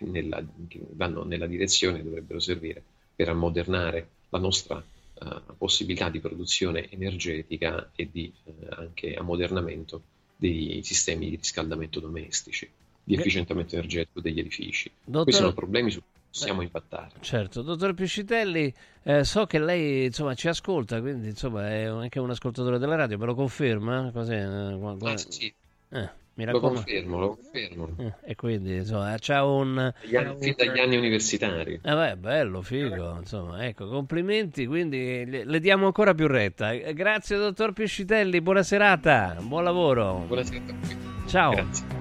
nella- che vanno nella direzione, dovrebbero servire per ammodernare la nostra eh, possibilità di produzione energetica e di eh, anche ammodernamento dei sistemi di riscaldamento domestici, di Eh. efficientamento energetico degli edifici. Dottor- Questi sono problemi su cui possiamo impattare. Certo, dottor Piscitelli, eh, so che lei insomma ci ascolta, quindi insomma è anche un ascoltatore della radio, me lo conferma? Cos'è? Eh, Ah, sì, eh, mi lo confermo, lo confermo. Eh, e quindi insomma c'ha un... Gli anni- fin dagli anni universitari. Eh beh, bello, figo, insomma, ecco, complimenti, quindi le, diamo ancora più retta. Eh, Grazie dottor Piscitelli, buona serata, buon lavoro. Buona serata a voi. Ciao. Grazie.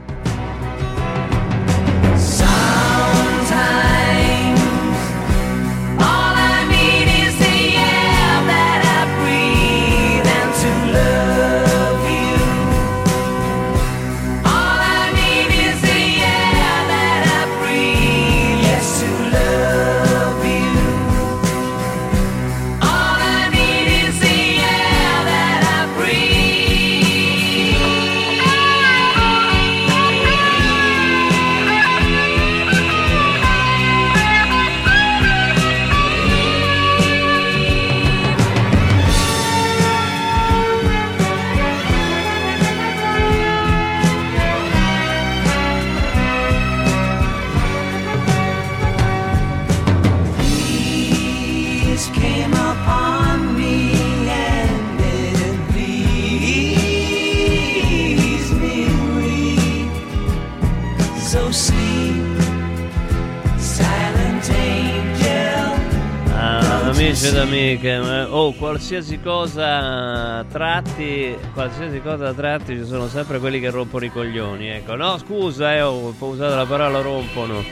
Ed amiche, eh, oh, qualsiasi cosa tratti, qualsiasi cosa tratti, ci sono sempre quelli che rompono i coglioni, ecco. No, scusa, eh, ho usato la parola rompono,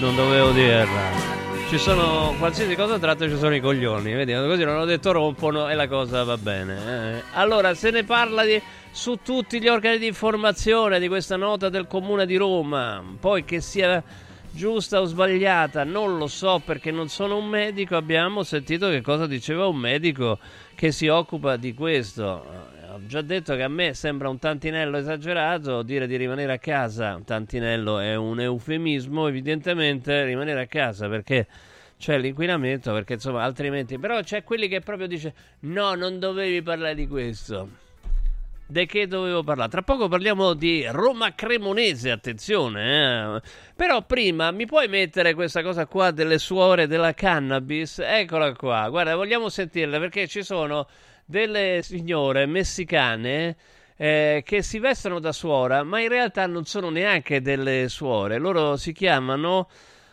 non dovevo dirla. Ci sono, qualsiasi cosa tratti ci sono i coglioni, vedi, così non ho detto rompono e la cosa va bene. eh. Allora, se ne parla di, su tutti gli organi di informazione di questa nota del Comune di Roma, poi che sia giusta o sbagliata, non lo so perché non sono un medico, abbiamo sentito che cosa diceva un medico che si occupa di questo. Eh, Ho già detto che a me sembra un tantinello esagerato dire di rimanere a casa, un tantinello è un eufemismo, evidentemente rimanere a casa perché c'è l'inquinamento, perché insomma altrimenti... Però c'è quelli che proprio dice no, non dovevi parlare di questo. Di che dovevo parlare? Tra poco parliamo di Roma Cremonese, attenzione. eh. Però prima mi puoi mettere questa cosa qua delle suore della cannabis? Eccola qua, guarda, vogliamo sentirla perché ci sono delle signore messicane eh, che si vestono da suora, ma in realtà non sono neanche delle suore. Loro si chiamano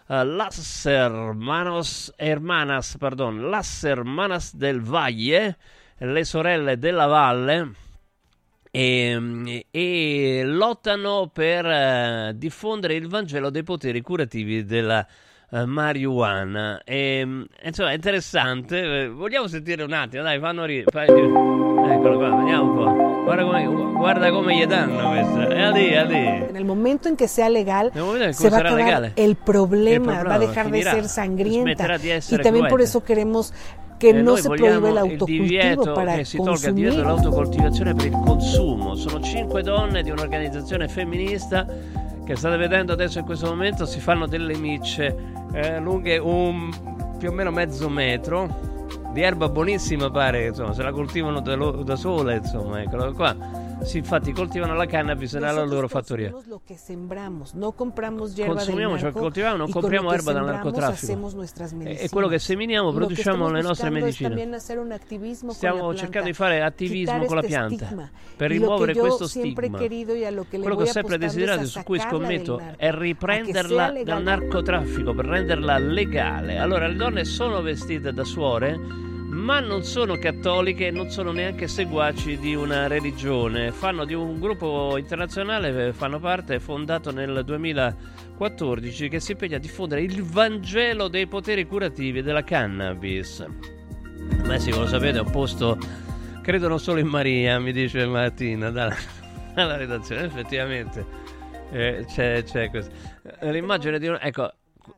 eh, Las Hermanos, Hermanas, pardon, Las Hermanas del Valle, le sorelle della valle e, e lottano per eh, diffondere il Vangelo dei poteri curativi della eh, marijuana. E, insomma, è interessante. Eh, Vogliamo sentire un attimo, dai, fanno ri- fai- Eccolo qua, vediamo un po'. Guarda come, guarda come gli danno questa. È lì, è lì. En el momento en que sea legal, Nel se va a el problema, el problema va a dejar de finirá, ser sangrienta. di Y también por cruenta. eso queremos que Eh, no noi se vogliamo prohíbe el il autocultivo divieto para che si tolga il divieto dell'autocoltivazione per il consumo. Sono cinque donne di un'organizzazione femminista che state vedendo adesso in questo momento si fanno delle micce eh, lunghe un più o meno mezzo metro di erba buonissima pare, insomma, se la coltivano da, lo- da sole, insomma, eccolo qua. Sì, infatti coltivano la cannabis nella loro fattoria. no compramos hierba Consumiamo ciò che coltiviamo, non compriamo erba dal narcotraffico. E- quello che seminiamo produciamo le nostre medicine. Stiamo cercando di fare attivismo con la pianta stigma. per rimuovere questo stigma. Quello che ho sempre desiderato e su cui scommetto è riprenderla dal narcotraffico, per renderla legale. Allora, le donne sono vestite da suore, ma non sono cattoliche e non sono neanche seguaci di una religione. Fanno di un gruppo internazionale, eh, fanno parte, fondato nel 2014, che si impegna a diffondere il Vangelo dei poteri curativi della cannabis. Messico, lo sapete, è un posto, credono solo in Maria, mi dice Martina dalla, *laughs* dalla redazione. Effettivamente eh, c'è, c'è questo. Eh, L'immagine di un... Ecco,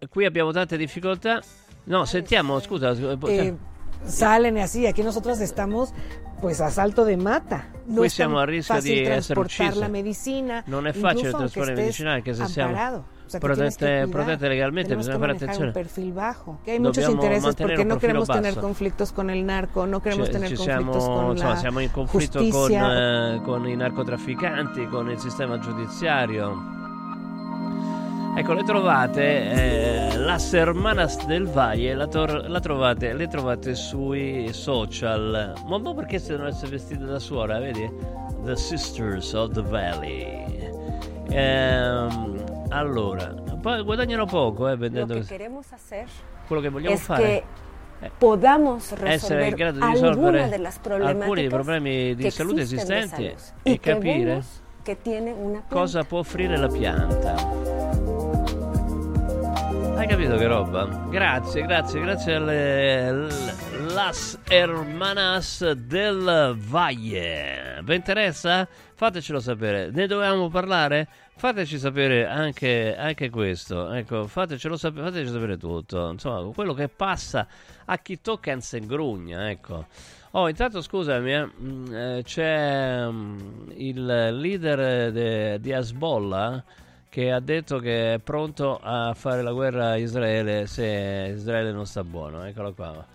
qui abbiamo tante difficoltà. No, sentiamo, scusa. scusa, Eh, salen así, aquí nosotros estamos pues a salto de mata. No Qui es siamo a rischio di essere transportar uccise. la medicina. Non è facile trasportare estés medicinali anche se siamo protette, protette legalmente, bisogna fare attenzione. un perfil bajo. Que hay muchos intereses porque no queremos tener basso. conflictos con el narco, no queremos Cioè, tener ci conflictos siamo, con insomma, la siamo in conflitto con, eh, con i narcotrafficanti, con il sistema giudiziario. Ecco, le trovate, eh, Las Hermanas del Valle, la, tor- la trovate, le trovate sui social. Ma un po' perché se devono essere vestite da suora, vedi? The Sisters of the Valley. Ehm, allora, poi guadagnano poco, eh, Lo vendendo hacer quello che vogliamo fare. que podamos essere in grado di risolvere alcuni dei problemi di salute esistenti e capire cosa può offrire la pianta. Hai capito che roba? Grazie, grazie, grazie alle Las Hermanas del Valle. Vi interessa? Fatecelo sapere. Ne dovevamo parlare? Fateci sapere anche, anche questo. Ecco, fatecelo sapere, fateci sapere tutto. Insomma, quello che passa a chi tocca non se ingrugna, ecco. Oh, intanto scusami, eh, mm, eh, c'è mm, il leader de- di Hezbollah che ha detto che è pronto a fare la guerra a Israele se Israele non sta buono. Eccolo qua.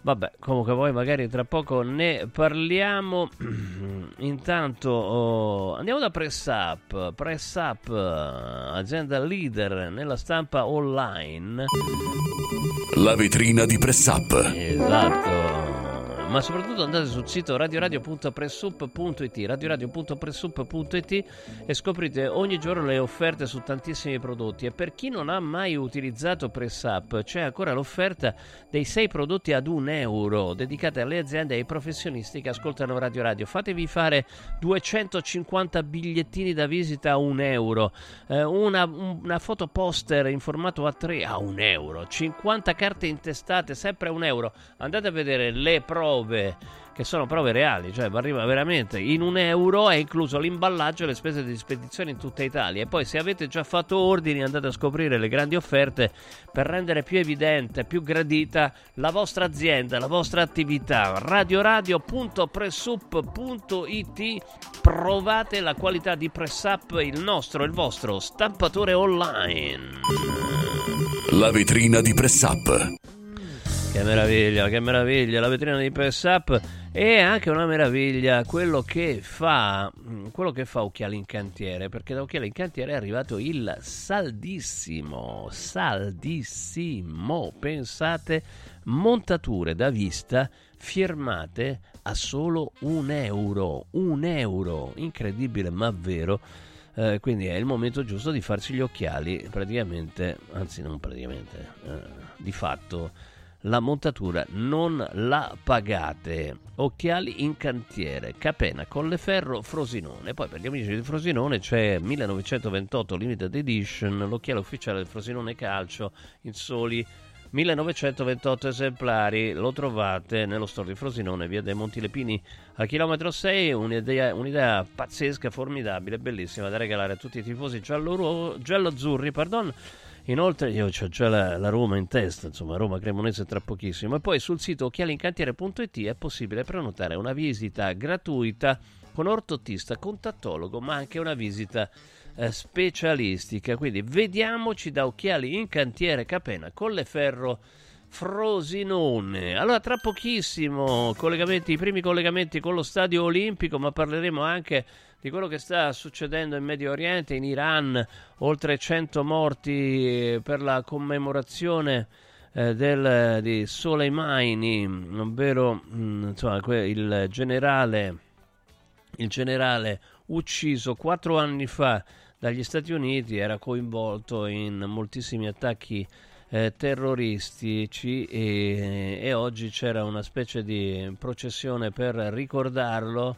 Vabbè, comunque poi magari tra poco ne parliamo. *clears throat* Intanto oh, andiamo da Press Up. Press Up, azienda leader nella stampa online. La vetrina di Press Up. Esatto. Ma soprattutto andate sul sito radioradio.pressup.it radioradio.pressup.it e scoprite ogni giorno le offerte su tantissimi prodotti. E per chi non ha mai utilizzato PressUp c'è ancora l'offerta dei 6 prodotti ad un euro dedicate alle aziende e ai professionisti che ascoltano Radio Radio. Fatevi fare 250 bigliettini da visita a un euro eh, una, una foto poster in formato A3 a un euro 50 carte intestate sempre a un euro. Andate a vedere le prove che sono prove reali, cioè arriva veramente in un euro è incluso l'imballaggio e le spese di spedizione in tutta Italia. E poi se avete già fatto ordini andate a scoprire le grandi offerte per rendere più evidente, più gradita la vostra azienda, la vostra attività. radioradio.pressup.it provate la qualità di PressUp, il nostro, il vostro stampatore online. La vetrina di Press Up. Che meraviglia, che meraviglia, la vetrina di Press Up e anche una meraviglia quello che fa quello che fa Occhiali in Cantiere, perché da Occhiali in Cantiere è arrivato il saldissimo, saldissimo, pensate, montature da vista firmate a solo un euro, un euro, incredibile ma vero. Eh, quindi è il momento giusto di farsi gli occhiali, praticamente, anzi non praticamente, eh, di fatto la montatura non la pagate. Occhiali in cantiere, Capena, Colleferro, Frosinone. Poi per gli amici di Frosinone c'è 1928 Limited Edition, l'occhiale ufficiale del Frosinone Calcio in soli 1928 esemplari. Lo trovate nello store di Frosinone, via dei Monti Lepini a chilometro 6. Un'idea, un'idea pazzesca, formidabile, bellissima da regalare a tutti i tifosi giallo- giallo-azzurri. Pardon. Inoltre io ho già la, la Roma in testa, insomma Roma Cremonese tra pochissimo. E poi sul sito occhialincantiere.it è possibile prenotare una visita gratuita con ortottista, contattologo, ma anche una visita eh, specialistica. Quindi vediamoci da Occhiali in Cantiere Capena, Colleferro, Frosinone. Allora tra pochissimo i primi collegamenti con lo stadio olimpico, ma parleremo anche di quello che sta succedendo in Medio Oriente, in Iran, oltre 100 morti per la commemorazione eh, del, di Soleimani, ovvero mh, insomma, que- il generale, il generale ucciso quattro anni fa dagli Stati Uniti, era coinvolto in moltissimi attacchi eh, terroristici e, e oggi c'era una specie di processione per ricordarlo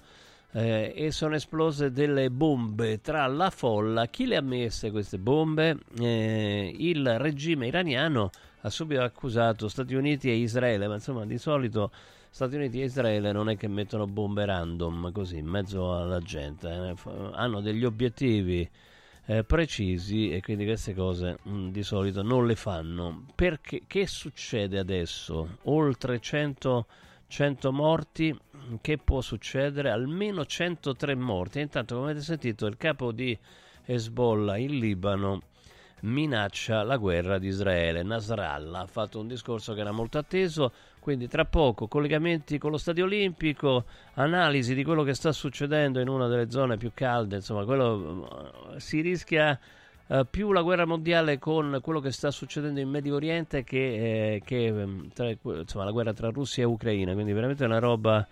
eh, e sono esplose delle bombe tra la folla. Chi le ha messe queste bombe? Eh, il regime iraniano ha subito accusato Stati Uniti e Israele, ma insomma di solito Stati Uniti e Israele non è che mettono bombe random così in mezzo alla gente, eh. Hanno degli obiettivi eh, precisi e quindi queste cose mh, di solito non le fanno. Perché che succede adesso? Oltre 100 100 morti, che può succedere? Almeno 103 morti. Intanto, come avete sentito, il capo di Hezbollah in Libano minaccia la guerra di Israele. Nasrallah ha fatto un discorso che era molto atteso, quindi tra poco collegamenti con lo Stadio Olimpico, analisi di quello che sta succedendo in una delle zone più calde, insomma, quello si rischia eh, più la guerra mondiale con quello che sta succedendo in Medio Oriente che, eh, che, ehm, tra- insomma, la guerra tra Russia e Ucraina, quindi veramente una roba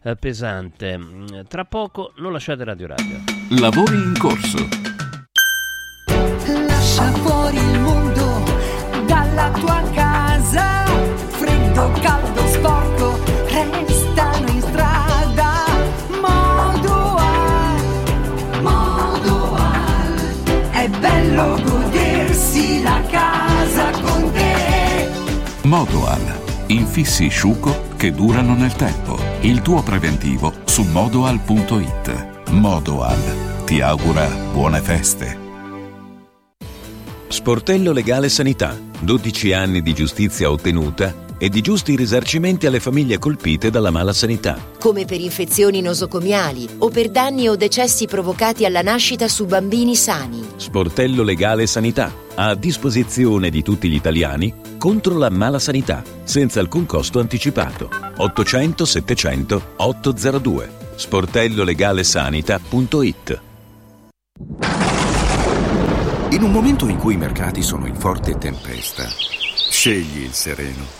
eh, pesante. Tra poco non lasciate Radio Radio. Lavori in corso. Lascia fuori il mondo dalla tua casa. Freddo, caldo, sporco, restano in strada. Modoal, Modoal. È bello godersi la casa con te. Modoal. Infissi sciuco che durano nel tempo. Il tuo preventivo su modoal.it. Modoal. Ti augura buone feste. Sportello Legale Sanità. 12 anni di giustizia ottenuta e di giusti risarcimenti alle famiglie colpite dalla mala sanità. come per infezioni nosocomiali o per danni o decessi provocati alla nascita su bambini sani. Sportello Legale Sanità. A disposizione di tutti gli italiani contro la mala sanità, senza alcun costo anticipato. 800 700 802. sportellolegalesanita.it In un momento in cui i mercati sono in forte tempesta, scegli il sereno.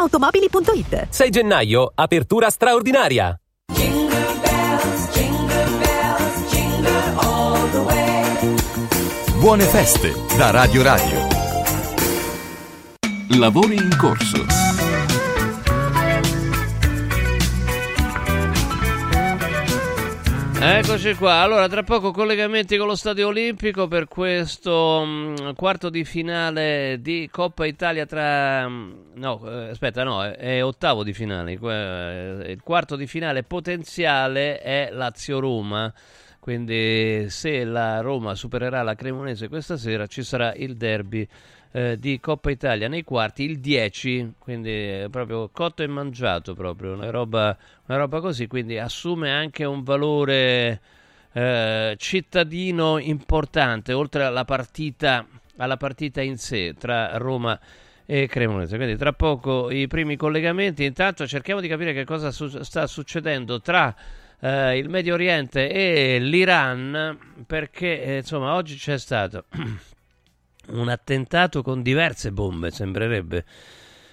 ValentinoAutomobili.it 6 gennaio, apertura straordinaria. Buone feste da Radio Radio. lavori in corso. Eccoci qua, allora tra poco collegamenti con lo Stadio Olimpico per questo mh, quarto di finale di Coppa Italia tra... mh, no, eh, aspetta, no, è, è ottavo di finale, eh, il quarto di finale potenziale è Lazio-Roma, quindi se la Roma supererà la Cremonese questa sera ci sarà il derby eh, di Coppa Italia nei quarti il 10, quindi è proprio cotto e mangiato, proprio una roba, una roba così, quindi assume anche un valore eh, cittadino importante, oltre alla partita, alla partita in sé tra Roma e Cremonese. Quindi tra poco i primi collegamenti, intanto cerchiamo di capire che cosa su- sta succedendo tra eh, il Medio Oriente e l'Iran, perché eh, insomma oggi c'è stato *clears throat* un attentato con diverse bombe, sembrerebbe.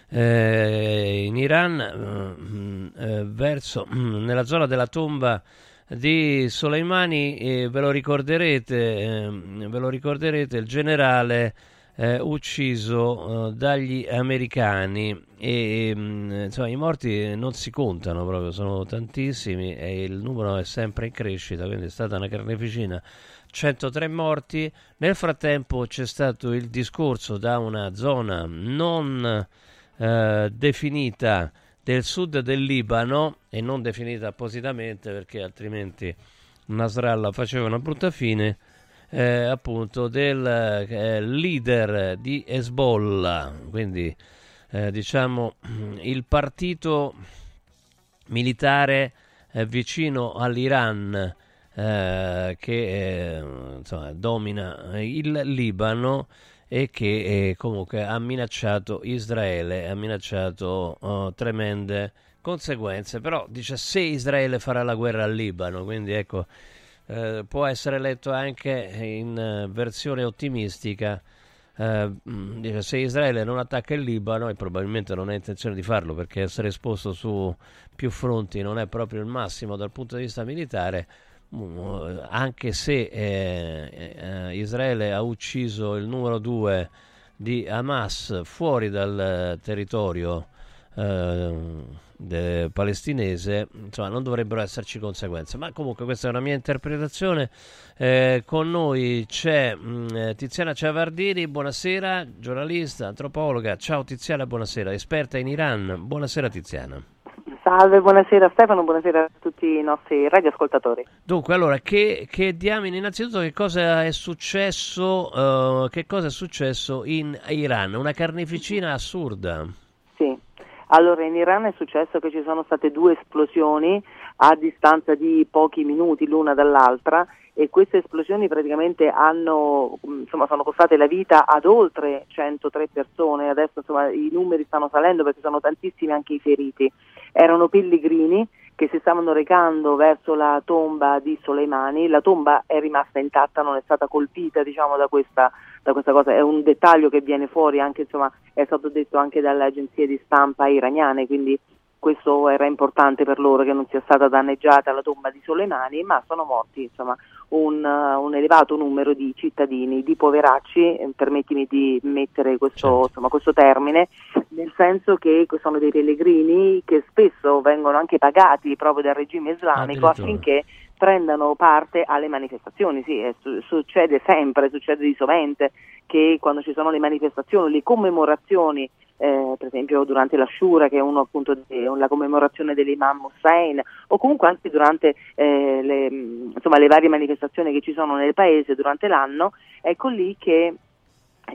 eh, in Iran, eh, eh, verso, mh, nella zona della tomba di Soleimani, eh, ve lo ricorderete, ehm, ve lo ricorderete, il generale eh, ucciso eh, dagli americani e mh, insomma i morti non si contano proprio, sono tantissimi e il numero è sempre in crescita, quindi è stata una carneficina 103 morti. Nel frattempo c'è stato il discorso da una zona non eh, definita del sud del Libano e non definita appositamente perché altrimenti Nasrallah faceva una brutta fine. eh, appunto del eh, leader di Hezbollah, quindi eh, diciamo *clears throat* il partito militare eh, vicino all'Iran eh, che eh, insomma, domina il Libano e che eh, comunque ha minacciato Israele, ha minacciato oh, tremende conseguenze, però dice se Israele farà la guerra al Libano, quindi ecco eh, può essere letto anche in versione ottimistica. Eh, dice, se Israele non attacca il Libano, e probabilmente non ha intenzione di farlo perché essere esposto su più fronti non è proprio il massimo dal punto di vista militare, anche se eh, eh, Israele ha ucciso il numero 2 di Hamas fuori dal eh, territorio eh, palestinese, insomma, non dovrebbero esserci conseguenze. Ma comunque questa è una mia interpretazione. Eh, con noi c'è mh, eh, Tiziana Ciavardini, buonasera, giornalista, antropologa. Ciao Tiziana, buonasera, esperta in Iran. Buonasera Tiziana. Salve, buonasera Stefano, buonasera a tutti i nostri radioascoltatori. Dunque, allora, che, che diamine, innanzitutto che cosa è successo, eh, che cosa è successo in Iran? Una carneficina assurda. Sì, allora in Iran è successo che ci sono state due esplosioni a distanza di pochi minuti l'una dall'altra e queste esplosioni praticamente hanno, insomma, sono costate la vita ad oltre 103 persone, adesso insomma, i numeri stanno salendo perché sono tantissimi anche i feriti. Erano pellegrini che si stavano recando verso la tomba di Soleimani, la tomba è rimasta intatta, non è stata colpita diciamo, da, questa, da questa cosa, è un dettaglio che viene fuori, anche, insomma, è stato detto anche dalle agenzie di stampa iraniane, quindi questo era importante per loro che non sia stata danneggiata la tomba di Soleimani, ma sono morti insomma, un, uh, un elevato numero di cittadini, di poveracci, eh, permettimi di mettere questo, insomma, questo termine, nel senso che sono dei pellegrini che spesso vengono anche pagati proprio dal regime islamico affinché prendano parte alle manifestazioni. Sì, su- succede sempre, succede di sovente che quando ci sono le manifestazioni, le commemorazioni, eh, per esempio durante la Shura, che è uno appunto di- la commemorazione dell'Imam Hussein, o comunque anche durante eh, le, mh, insomma, le varie manifestazioni che ci sono nel paese durante l'anno, ecco lì che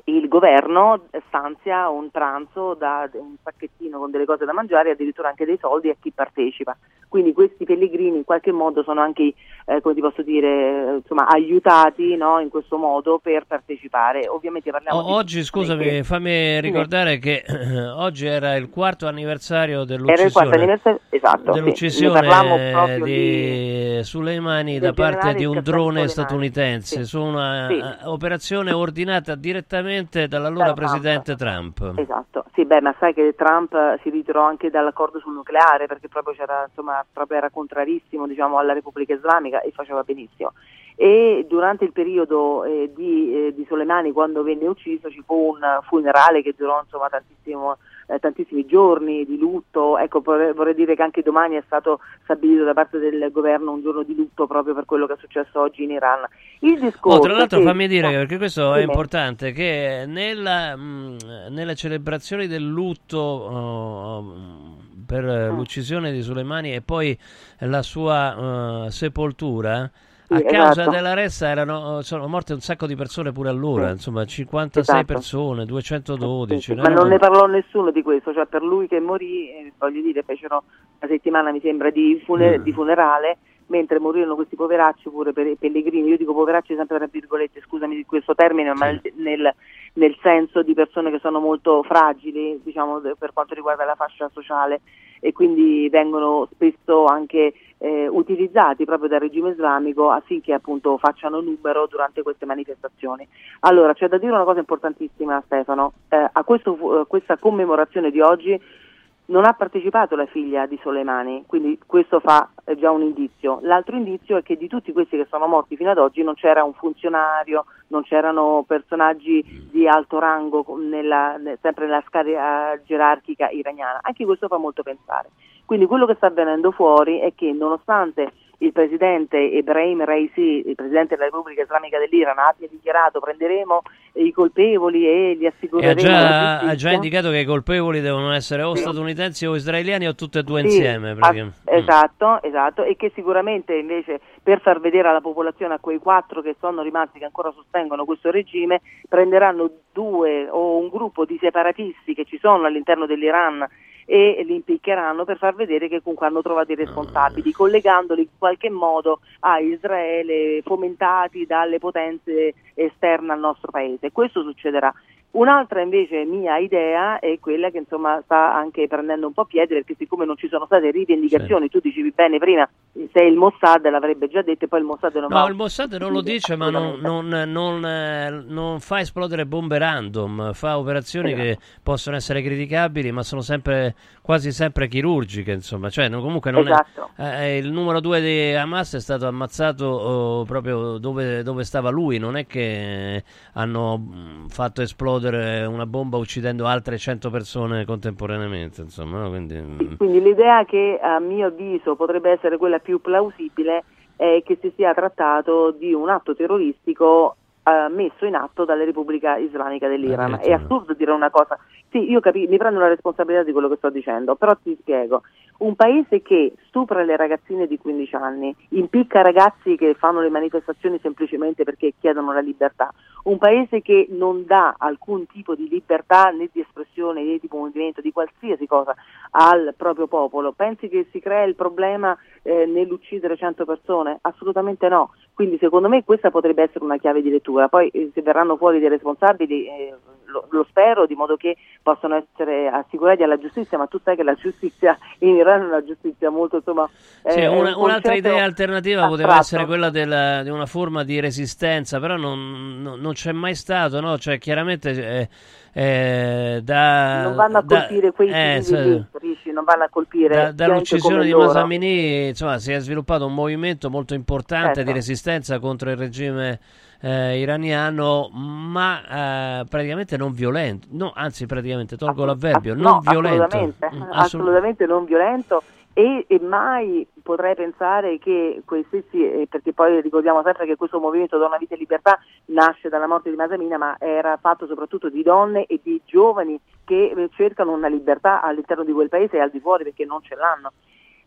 il governo stanzia un pranzo, da, un sacchettino con delle cose da mangiare e addirittura anche dei soldi a chi partecipa. Quindi questi pellegrini in qualche modo sono anche, eh, come ti posso dire, insomma, aiutati no, in questo modo per partecipare. Ovviamente parliamo O- di oggi, scusami, che- fammi ricordare che eh, oggi era il quarto anniversario Era il dell'uccisione, quarto anniversario, esatto, sì. dell'uccisione Ne parlammo proprio di Soleimani da parte di un drone statunitense Sì. su una Sì. eh, operazione ordinata direttamente dall'allora Da Trump. presidente Trump. Esatto, sì, beh, ma sai che Trump eh, si ritirò anche dall'accordo sul nucleare perché proprio c'era, insomma, proprio era contrarissimo, diciamo, alla Repubblica Islamica e faceva benissimo. e durante il periodo eh, di, eh, di Soleimani quando venne ucciso ci fu un funerale che durò insomma tantissimo eh, tantissimi giorni di lutto, ecco vorrei, vorrei dire che anche domani è stato stabilito da parte del governo un giorno di lutto proprio per quello che è successo oggi in Iran. Il discorso Oh, tra l'altro che- fammi dire, perché questo è dimmi. importante, che nella, mh, nelle celebrazioni del lutto oh, per eh, Mm. l'uccisione di Soleimani e poi la sua eh, sepoltura, a Sì, causa esatto. della ressa erano, sono morte un sacco di persone pure allora, Sì. insomma 56 Esatto. persone, 212. Ma non ne parlò nessuno di questo, cioè per lui che morì, eh, voglio dire, fecero una settimana mi sembra di, fune- Mm. di funerale, mentre morirono questi poveracci pure per i pellegrini, io dico poveracci sempre tra virgolette, scusami di questo termine, ma nel, nel senso di persone che sono molto fragili, diciamo, per quanto riguarda la fascia sociale e quindi vengono spesso anche eh, utilizzati proprio dal regime islamico affinché appunto facciano numero durante queste manifestazioni. Allora, c'è da dire una cosa importantissima Stefano, Eh, a questo fu- eh, questa commemorazione di oggi non ha partecipato la figlia di Soleimani, quindi questo fa eh, già un indizio. L'altro indizio è che di tutti questi che sono morti fino ad oggi non c'era un funzionario, non c'erano personaggi di alto rango nella- ne- sempre nella scala gerarchica iraniana. Anche questo fa molto pensare. Quindi quello che sta avvenendo fuori è che nonostante il presidente Ebrahim Raisi, il presidente della Repubblica Islamica dell'Iran, abbia dichiarato prenderemo i colpevoli e li E ha assicureremo già, ha già giustizia", indicato che i colpevoli devono essere o Sì. statunitensi o israeliani o tutte e due Sì, insieme. praticamente. Mm. esatto, esatto, e che sicuramente invece per far vedere alla popolazione, a quei quattro che sono rimasti, che ancora sostengono questo regime, prenderanno due o un gruppo di separatisti che ci sono all'interno dell'Iran e li impiccheranno per far vedere che comunque hanno trovato i responsabili, collegandoli in qualche modo a Israele, fomentati dalle potenze esterne al nostro paese. Questo succederà. Un'altra invece mia idea è quella che insomma sta anche prendendo un po' piede perché siccome non ci sono state rivendicazioni, tu dicevi bene prima, se il Mossad l'avrebbe già detto e poi il Mossad non No, va il Mossad non lo dice, ma non, non- non, eh, non fa esplodere bombe random, fa operazioni che possono essere criticabili, ma sono sempre quasi sempre chirurgiche, insomma. Cioè, comunque non è- Esatto. eh, il numero due di Hamas è stato ammazzato oh, proprio dove, dove stava lui, non è che hanno mm, fatto esplodere una bomba uccidendo altre 100 persone contemporaneamente, insomma, no? Quindi, mm, Quindi l'idea che a mio avviso potrebbe essere quella più plausibile è che si sia trattato di un atto terroristico eh, messo in atto dalla Repubblica Islamica dell'Iran. È assurdo dire una cosa. Sì, io capi- mi prendo la responsabilità di quello che sto dicendo, però ti spiego. Un paese che stupra le ragazzine di 15 anni, impicca ragazzi che fanno le manifestazioni semplicemente perché chiedono la libertà, un paese che non dà alcun tipo di libertà né di espressione né di movimento, di qualsiasi cosa al proprio popolo, pensi che si crea il problema eh, nell'uccidere 100 persone? Assolutamente no. Quindi secondo me questa potrebbe essere una chiave di lettura. Poi eh, se verranno fuori dei responsabili eh, lo, lo spero di modo che possano essere assicurati alla giustizia, ma tu sai che la giustizia in Iran è una giustizia molto insomma... Sì, è un una- un'altra concetto idea alternativa poteva essere quella della- di una forma di resistenza, però non, non- non c'è mai stato, no? Cioè, chiaramente eh, eh, da, non vanno a da- colpire quei eh, civili capisci? non vanno a colpire da- dall'uccisione di. Masamini, insomma, si è sviluppato un movimento molto importante Certo. di resistenza contro il regime eh, iraniano, ma eh, praticamente non violento, no, anzi, praticamente tolgo l'avverbio, non No, violento. Assolutamente, Mm, assolut- assolutamente non violento e, e mai potrei pensare che quei stessi, perché poi ricordiamo sempre che questo movimento Donna Vita e Libertà nasce dalla morte di Masamina, ma era fatto soprattutto di donne e di giovani che eh, cercano una libertà all'interno di quel paese e al di fuori perché non ce l'hanno.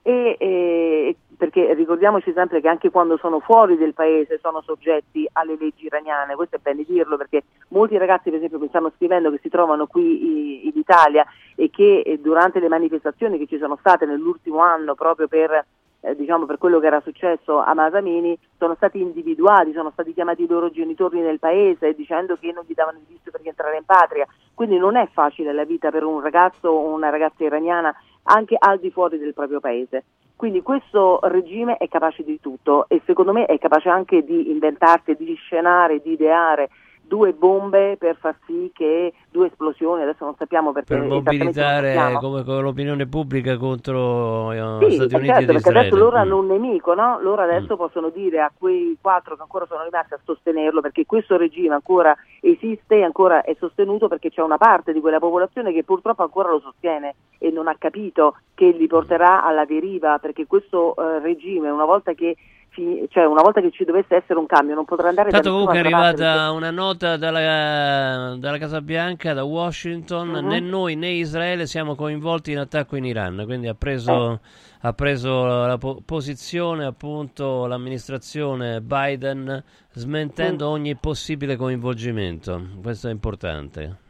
E, e- perché ricordiamoci sempre che anche quando sono fuori del paese sono soggetti alle leggi iraniane, questo è bene dirlo perché molti ragazzi per esempio mi stanno scrivendo che si trovano qui in Italia e che eh, durante le manifestazioni che ci sono state nell'ultimo anno proprio per eh, diciamo per quello che era successo a Masamini sono stati individuati, sono stati chiamati i loro genitori nel paese dicendo che non gli davano il visto per rientrare in patria. Quindi non è facile la vita per un ragazzo o una ragazza iraniana anche al di fuori del proprio paese. Quindi questo regime è capace di tutto e secondo me è capace anche di inventarsi, di scenare, di ideare due bombe per far sì che due esplosioni, adesso non sappiamo perché per mobilitare come, come l'opinione pubblica contro eh, Sì, Stati Uniti certo, perché Israele. adesso loro Mm. hanno un nemico, no? Loro adesso possono dire a quei quattro che ancora sono rimasti a sostenerlo, perché questo regime ancora esiste e ancora è sostenuto perché c'è una parte di quella popolazione che purtroppo ancora lo sostiene e non ha capito che li porterà alla deriva, perché questo eh, regime una volta che fi- cioè una volta che ci dovesse essere un cambio non potrà andare Tanto comunque è arrivata una nota dalla, dalla Casa Bianca, da Washington, Mhm. né noi né Israele siamo coinvolti in attacco in Iran, quindi ha preso, ha preso la po- posizione appunto l'amministrazione Biden smentendo ogni possibile coinvolgimento, questo è importante.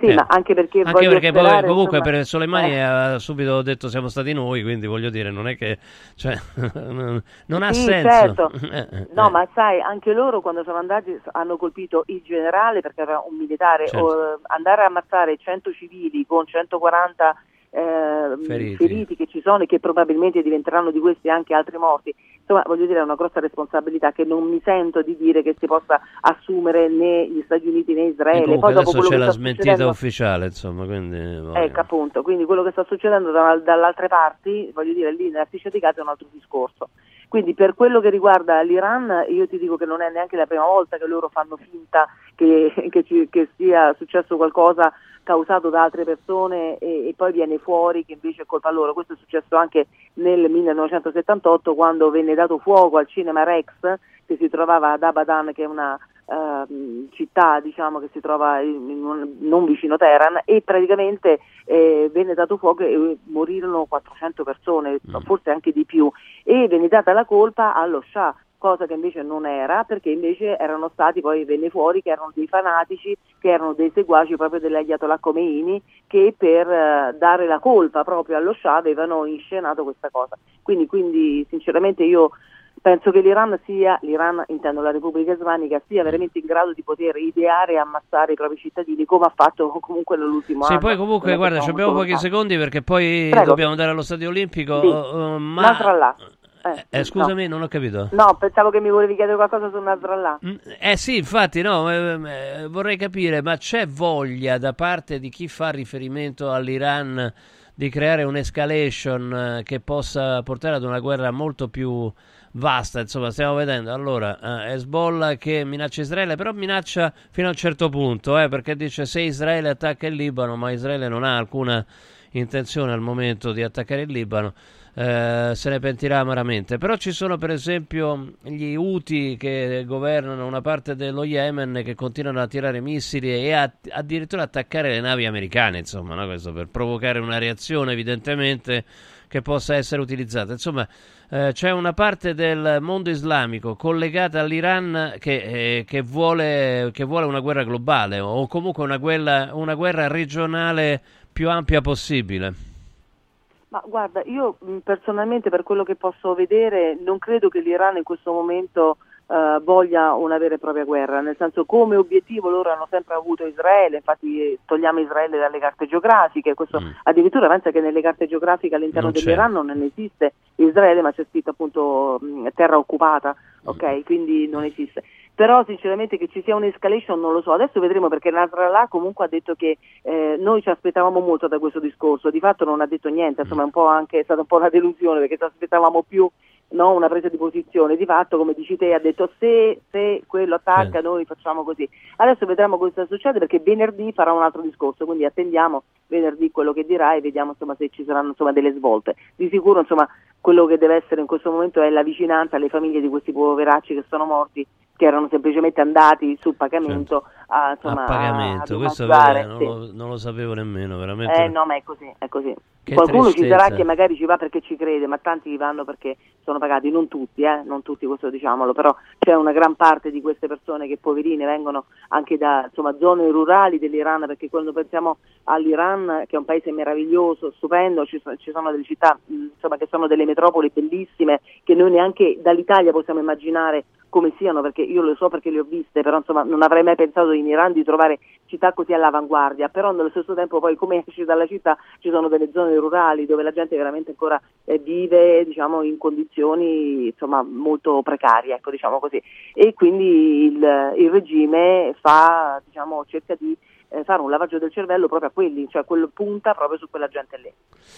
Sì, Eh, ma anche perché Anche perché poi sperare, comunque insomma, per Soleimani eh. ha subito detto siamo stati noi, quindi voglio dire, non è che cioè, *laughs* non, ha Sì, senso. certo. *laughs* Eh, eh, No, eh. ma sai, anche loro quando sono andati hanno colpito il generale perché era un militare, Certo. eh, andare a ammazzare 100 civili con 140 eh, Feriti. feriti che ci sono e che probabilmente diventeranno di questi anche altri morti. Insomma, voglio dire, è una grossa responsabilità che non mi sento di dire che si possa assumere né gli Stati Uniti né E Israele. comunque Poi adesso c'è la smentita succedendo- ufficiale, insomma, quindi Ecco appunto, quindi quello che sta succedendo da- dalle altre parti, voglio dire, lì nella striscia di Gaza è un altro discorso. Quindi per quello che riguarda l'Iran, io ti dico che non è neanche la prima volta che loro fanno finta che, *laughs* che ci- che sia successo qualcosa causato da altre persone e, e poi viene fuori che invece è colpa loro. Questo è successo anche nel 1978 quando venne dato fuoco al cinema Rex che si trovava ad Abadan, che è una ehm, città diciamo, che si trova in- un- non vicino Teheran e praticamente eh, venne dato fuoco e morirono 400 persone, forse anche di più e venne data la colpa allo Shah cosa che invece non era perché invece erano stati poi venne fuori che erano dei fanatici che erano dei seguaci proprio dell'Ayatollah Khomeini che per eh, dare la colpa proprio allo Shah avevano inscenato questa cosa quindi, quindi sinceramente io penso che l'Iran sia, l'Iran intendo la Repubblica Islamica, sia veramente in grado di poter ideare e ammazzare i propri cittadini come ha fatto *laughs* comunque nell'ultimo Sì, anno. poi comunque, guarda, abbiamo pochi secondi perché poi Prego. dobbiamo andare allo Stadio Olimpico. Sì. uh, ma... Nasrallah. Eh, Eh, scusami, no. non ho capito. No, pensavo che mi volevi chiedere qualcosa su Nasrallah. Eh sì, infatti, no, eh, eh, vorrei capire, ma c'è voglia da parte di chi fa riferimento all'Iran di creare un'escalation eh, che possa portare ad una guerra molto più vasta? Insomma, stiamo vedendo allora eh, Hezbollah che minaccia Israele, però minaccia fino a un certo punto, eh, perché dice se Israele attacca il Libano, ma Israele non ha alcuna intenzione al momento di attaccare il Libano. Eh, se ne pentirà amaramente. Però ci sono per esempio gli Houthi che governano una parte dello Yemen che continuano a tirare missili e a- addirittura attaccare le navi americane, insomma, no? questo per provocare una reazione evidentemente che possa essere utilizzata. Insomma, eh, c'è una parte del mondo islamico collegata all'Iran che, eh, che vuole, che vuole una guerra globale o comunque una guerra, una guerra regionale più ampia possibile. Ma guarda, io mh, personalmente per quello che posso vedere non credo che l'Iran in questo momento eh, voglia una vera e propria guerra, nel senso come obiettivo loro hanno sempre avuto Israele, infatti eh, togliamo Israele dalle carte geografiche, questo addirittura pensa che nelle carte geografiche all'interno Non c'è. dell'Iran non esiste Israele ma c'è scritto appunto mh, terra occupata, ok? Quindi non esiste. Però sinceramente che ci sia un'escalation non lo so, adesso vedremo perché Nasrallah comunque ha detto che eh, noi ci aspettavamo molto da questo discorso, di fatto non ha detto niente, insomma è, un po' anche, è stata un po' una delusione perché ci aspettavamo più no, una presa di posizione, di fatto come dici te ha detto se, se quello attacca noi facciamo così. Adesso vedremo cosa succede perché venerdì farà un altro discorso, quindi attendiamo venerdì quello che dirà e vediamo insomma, se ci saranno insomma, delle svolte. Di sicuro insomma, quello che deve essere in questo momento è la vicinanza alle famiglie di questi poveracci che sono morti che erano semplicemente andati sul pagamento a, insomma, a pagamento, ad questo vede, non, sì. lo, non lo sapevo nemmeno, veramente. Eh no, ma è così, è così. Che Qualcuno ci sarà tristezza. che magari ci va perché ci crede, ma tanti vanno perché sono pagati, non tutti, eh, non tutti, questo diciamolo, però c'è una gran parte di queste persone che poverine vengono anche da insomma, zone rurali dell'Iran, perché quando pensiamo all'Iran, che è un paese meraviglioso, stupendo, ci, ci sono delle città insomma, che sono delle metropoli bellissime, che noi neanche dall'Italia possiamo immaginare come siano, perché io lo so perché le ho viste, però insomma non avrei mai pensato in Iran di trovare città così all'avanguardia, però nello stesso tempo poi come esci dalla città ci sono delle zone rurali dove la gente veramente ancora eh, vive diciamo, in condizioni insomma, molto precarie, ecco, diciamo così. e quindi il, il regime fa, diciamo, cerca di eh, fare un lavaggio del cervello proprio a quelli, cioè quello punta proprio su quella gente lì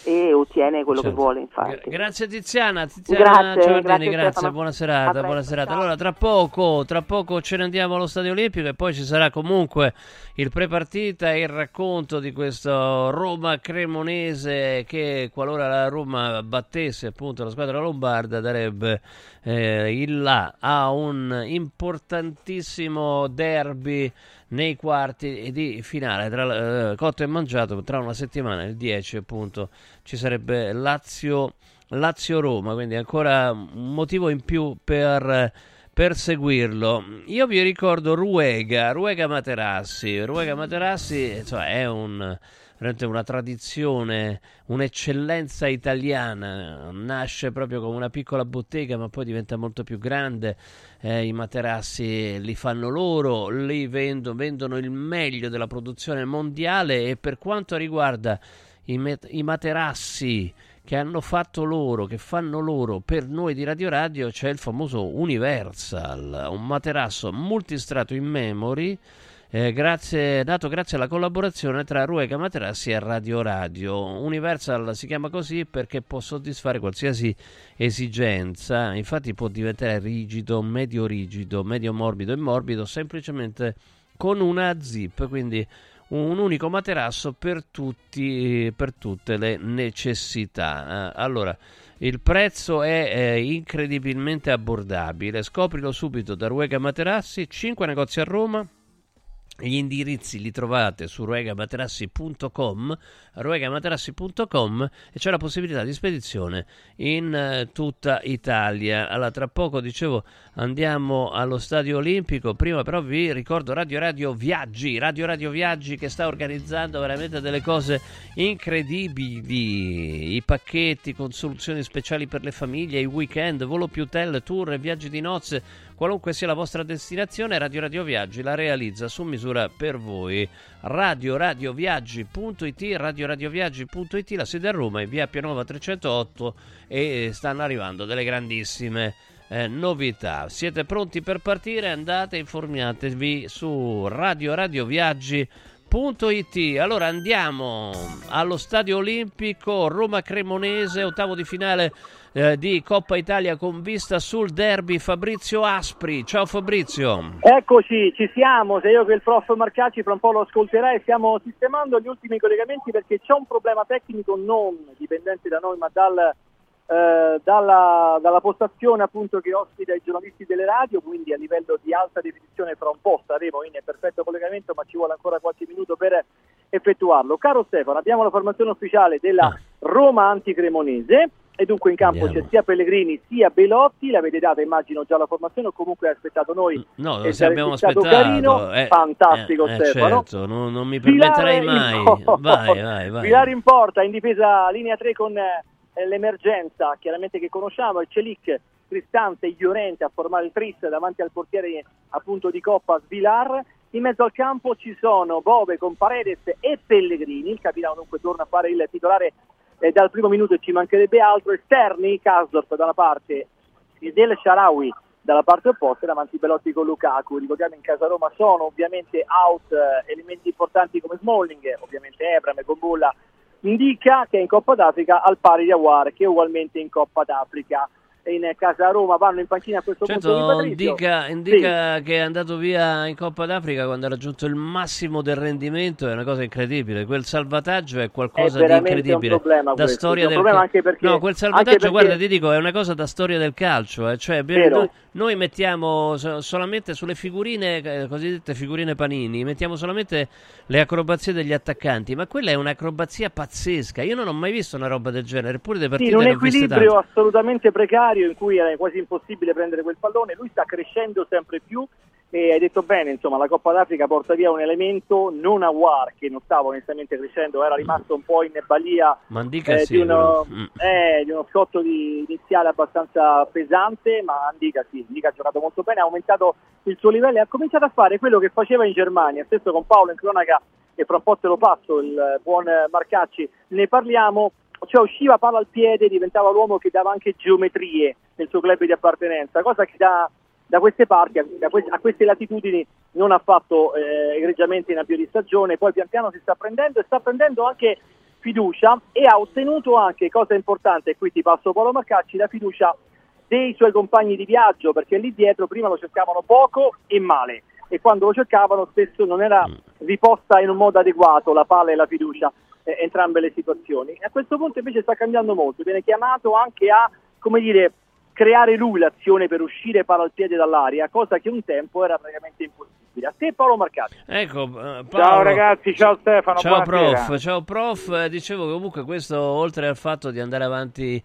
e ottiene quello Certo. che vuole infatti. Grazie Tiziana, Tiziana Grazie, Giovardini, grazie, grazie, Stefano. buona serata, presto, buona serata. ciao. Allora tra poco, tra poco ce ne andiamo allo Stadio Olimpico e poi ci sarà comunque il pre-partita e il racconto di questo Roma Cremonese che qualora la Roma battesse appunto la squadra lombarda darebbe eh, il là a un importantissimo derby nei quarti di finale tra eh, cotto e mangiato tra una settimana il 10 appunto ci sarebbe Lazio Lazio-Roma quindi ancora un motivo in più per per seguirlo. Io vi ricordo Ruega Ruega Materassi. Ruega Materassi insomma, è un veramente una tradizione, un'eccellenza italiana. Nasce proprio come una piccola bottega, ma poi diventa molto più grande. Eh, I materassi li fanno loro, li vendo- vendono il meglio della produzione mondiale. E per quanto riguarda i, met- i materassi che hanno fatto loro, che fanno loro per noi di Radio Radio, c'è il famoso Universal, un materasso multistrato in memory. Eh, grazie, nato grazie alla collaborazione tra Ruega Materassi e Radio Radio. Universal si chiama così perché può soddisfare qualsiasi esigenza, infatti può diventare rigido, medio rigido, medio morbido e morbido semplicemente con una zip, quindi un unico materasso per, tutti, per tutte le necessità. Eh, allora, il prezzo è eh, incredibilmente abbordabile, scoprilo subito da Ruega Materassi, 5 negozi a Roma. Gli indirizzi li trovate su ruegamaterassi.com, ruegamaterassi.com e c'è la possibilità di spedizione in eh, tutta Italia. Allora, tra poco dicevo andiamo allo Stadio Olimpico, prima però vi ricordo Radio Radio Viaggi, Radio Radio Viaggi che sta organizzando veramente delle cose incredibili, i pacchetti con soluzioni speciali per le famiglie, i weekend, volo più hotel, tour e viaggi di nozze, qualunque sia la vostra destinazione, Radio Radio Viaggi la realizza su misura per voi. radioradioviaggi.it, radioradioviaggi.it, la sede a Roma è via Pianova 308 e stanno arrivando delle grandissime eh, novità. Siete pronti per partire? Andate, informatevi su radioradioviaggi.it. Allora andiamo allo Stadio Olimpico Roma Cremonese, ottavo di finale eh, di Coppa Italia con vista sul derby Fabrizio Aspri. Ciao Fabrizio. Eccoci, ci siamo, sei io che il prof Marcacci fra un po' lo ascolterà e stiamo sistemando gli ultimi collegamenti perché c'è un problema tecnico non dipendente da noi ma dal, eh, dalla, dalla postazione appunto che ospita i giornalisti delle radio, quindi a livello di alta definizione fra un po' saremo in perfetto collegamento ma ci vuole ancora qualche minuto per effettuarlo. Caro Stefano, abbiamo la formazione ufficiale della Roma Anticremonese e dunque in campo c'è sia Pellegrini sia Belotti, l'avete data immagino già la formazione o comunque ha aspettato noi? No, E se abbiamo aspettato. carino, eh, fantastico eh, eh, Stefano. certo, non, non mi permetterei mai. Vai, vai, vai. Villar in porta, in difesa linea 3 con eh, l'emergenza, chiaramente che conosciamo, il Celic, Cristante e Llorente a formare il tris davanti al portiere appunto di Coppa Svilar. In mezzo al campo ci sono Bove con Paredes e Pellegrini, il capitano dunque torna a fare il titolare eh, dal primo minuto e ci mancherebbe altro, esterni, Kasdorf da una parte e del Sharawi dalla parte opposta davanti Belotti con Lukaku. Ricordiamo in casa Roma sono ovviamente out eh, elementi importanti come Smalling, ovviamente Ebram e Gombulla indica che è in Coppa d'Africa al pari di Awar che è ugualmente in Coppa d'Africa. In casa Roma vanno in panchina a questo punto di Certo, indica, indica che è andato via in Coppa d'Africa quando ha raggiunto il massimo del rendimento, è una cosa incredibile. Quel salvataggio è qualcosa È di incredibile. un problema da questo, storia è un del problema anche perché- No, quel salvataggio, perché- guarda, ti dico, è una cosa da storia del calcio. eh. Cioè, noi, noi mettiamo so- solamente sulle figurine, eh, cosiddette figurine panini, mettiamo solamente le acrobazie degli attaccanti, ma quella è un'acrobazia pazzesca. Io non ho mai visto una roba del genere, eppure le Sì, partite in un equilibrio assolutamente precario in cui era quasi impossibile prendere quel pallone, lui sta crescendo sempre più E hai detto bene, insomma, la Coppa d'Africa porta via un elemento, non Awar, che non stava onestamente crescendo, era rimasto un po' in balia Mandica eh, sì, di, uno. Mm. eh, di uno scotto di- iniziale abbastanza pesante, ma Andica sì, Andica ha giocato molto bene, ha aumentato il suo livello e ha cominciato a fare quello che faceva in Germania, stesso con Paolo in cronaca e fra un po' te lo passo, il buon Marcacci, ne parliamo, cioè usciva palla al piede, diventava l'uomo che dava anche geometrie nel suo club di appartenenza, cosa che da, da queste parti, a, a queste latitudini non ha fatto eh, egregiamente in avvio di stagione, poi pian piano si sta prendendo e sta prendendo anche fiducia e ha ottenuto anche, cosa importante, e qui ti passo Paolo Marcacci, la fiducia dei suoi compagni di viaggio, perché lì dietro prima lo cercavano poco e male e quando lo cercavano spesso non era riposta in un modo adeguato la palla e la fiducia, eh, entrambe le situazioni. E a questo punto invece sta cambiando molto, viene chiamato anche a, come dire, creare lui l'azione per uscire palla al piede dall'aria, cosa che un tempo era praticamente impossibile. A te Paolo Marcacci. Ecco, eh, Paolo. Ciao, ragazzi, ciao Stefano, Ciao buonasera. prof, ciao prof. Eh, Dicevo che comunque questo, oltre al fatto di andare avanti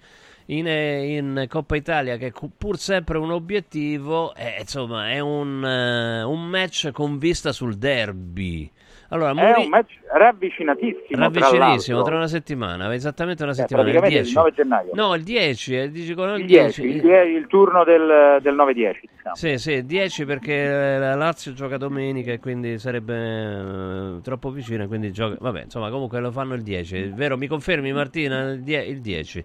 in, eh, in Coppa Italia, che è pur sempre un obiettivo, eh, insomma, è un, un match con vista sul derby. Allora, È Muri- un match ravvicinatissimo. ravvicinissimo, tra tra una settimana, esattamente una Eh, settimana, il praticamente il 10. 9 gennaio. No, il 10, eh, dici con il Il 10. 10, il, die- il turno del, del 9-10. Diciamo. Sì, sì, 10 perché eh, la Lazio gioca domenica e quindi sarebbe eh, troppo vicino quindi gioca... Vabbè, insomma, comunque lo fanno il 10. È vero, mi confermi Martina? Il, die- il 10.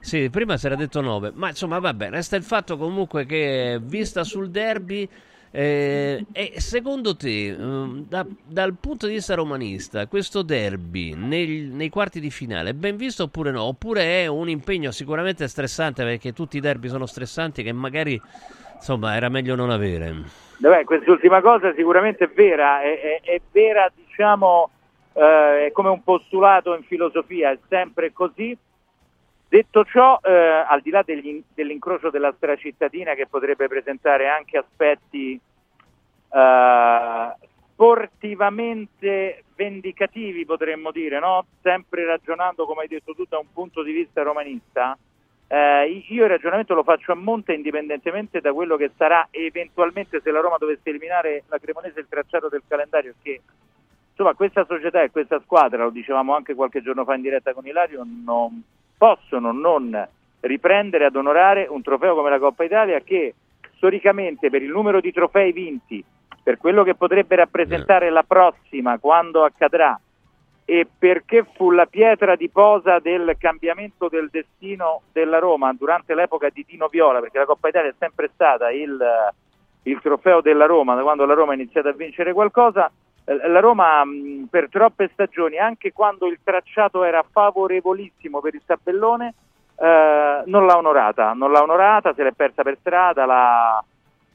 Sì, prima si era detto 9, ma insomma, vabbè, resta il fatto comunque che vista sul derby... eh, e secondo te, ehm, da- dal punto di vista romanista, questo derby nel- nei quarti di finale è ben visto oppure no? Oppure è un impegno sicuramente stressante perché tutti i derby sono stressanti che magari insomma era meglio non avere. Beh, quest'ultima cosa sicuramente è vera, è, è- è vera diciamo eh, è come un postulato in filosofia, è sempre così. Detto ciò, eh, al di là degli- dell'incrocio della stracittadina che potrebbe presentare anche aspetti eh, sportivamente vendicativi, potremmo dire, no? sempre ragionando, come hai detto tu, da un punto di vista romanista, eh, io il ragionamento lo faccio a monte indipendentemente da quello che sarà eventualmente se la Roma dovesse eliminare la Cremonese il tracciato del calendario che insomma questa società e questa squadra, lo dicevamo anche qualche giorno fa in diretta con Ilario, non possono non riprendere ad onorare un trofeo come la Coppa Italia che storicamente per il numero di trofei vinti, per quello che potrebbe rappresentare la prossima quando accadrà e perché fu la pietra di posa del cambiamento del destino della Roma durante l'epoca di Dino Viola, perché la Coppa Italia è sempre stata il, il trofeo della Roma, da quando la Roma ha iniziato a vincere qualcosa, eh, la Roma mh, per troppe stagioni, anche quando il tracciato era favorevolissimo per il tabellone, eh, non l'ha onorata, non l'ha onorata, se l'è persa per strada, l'ha,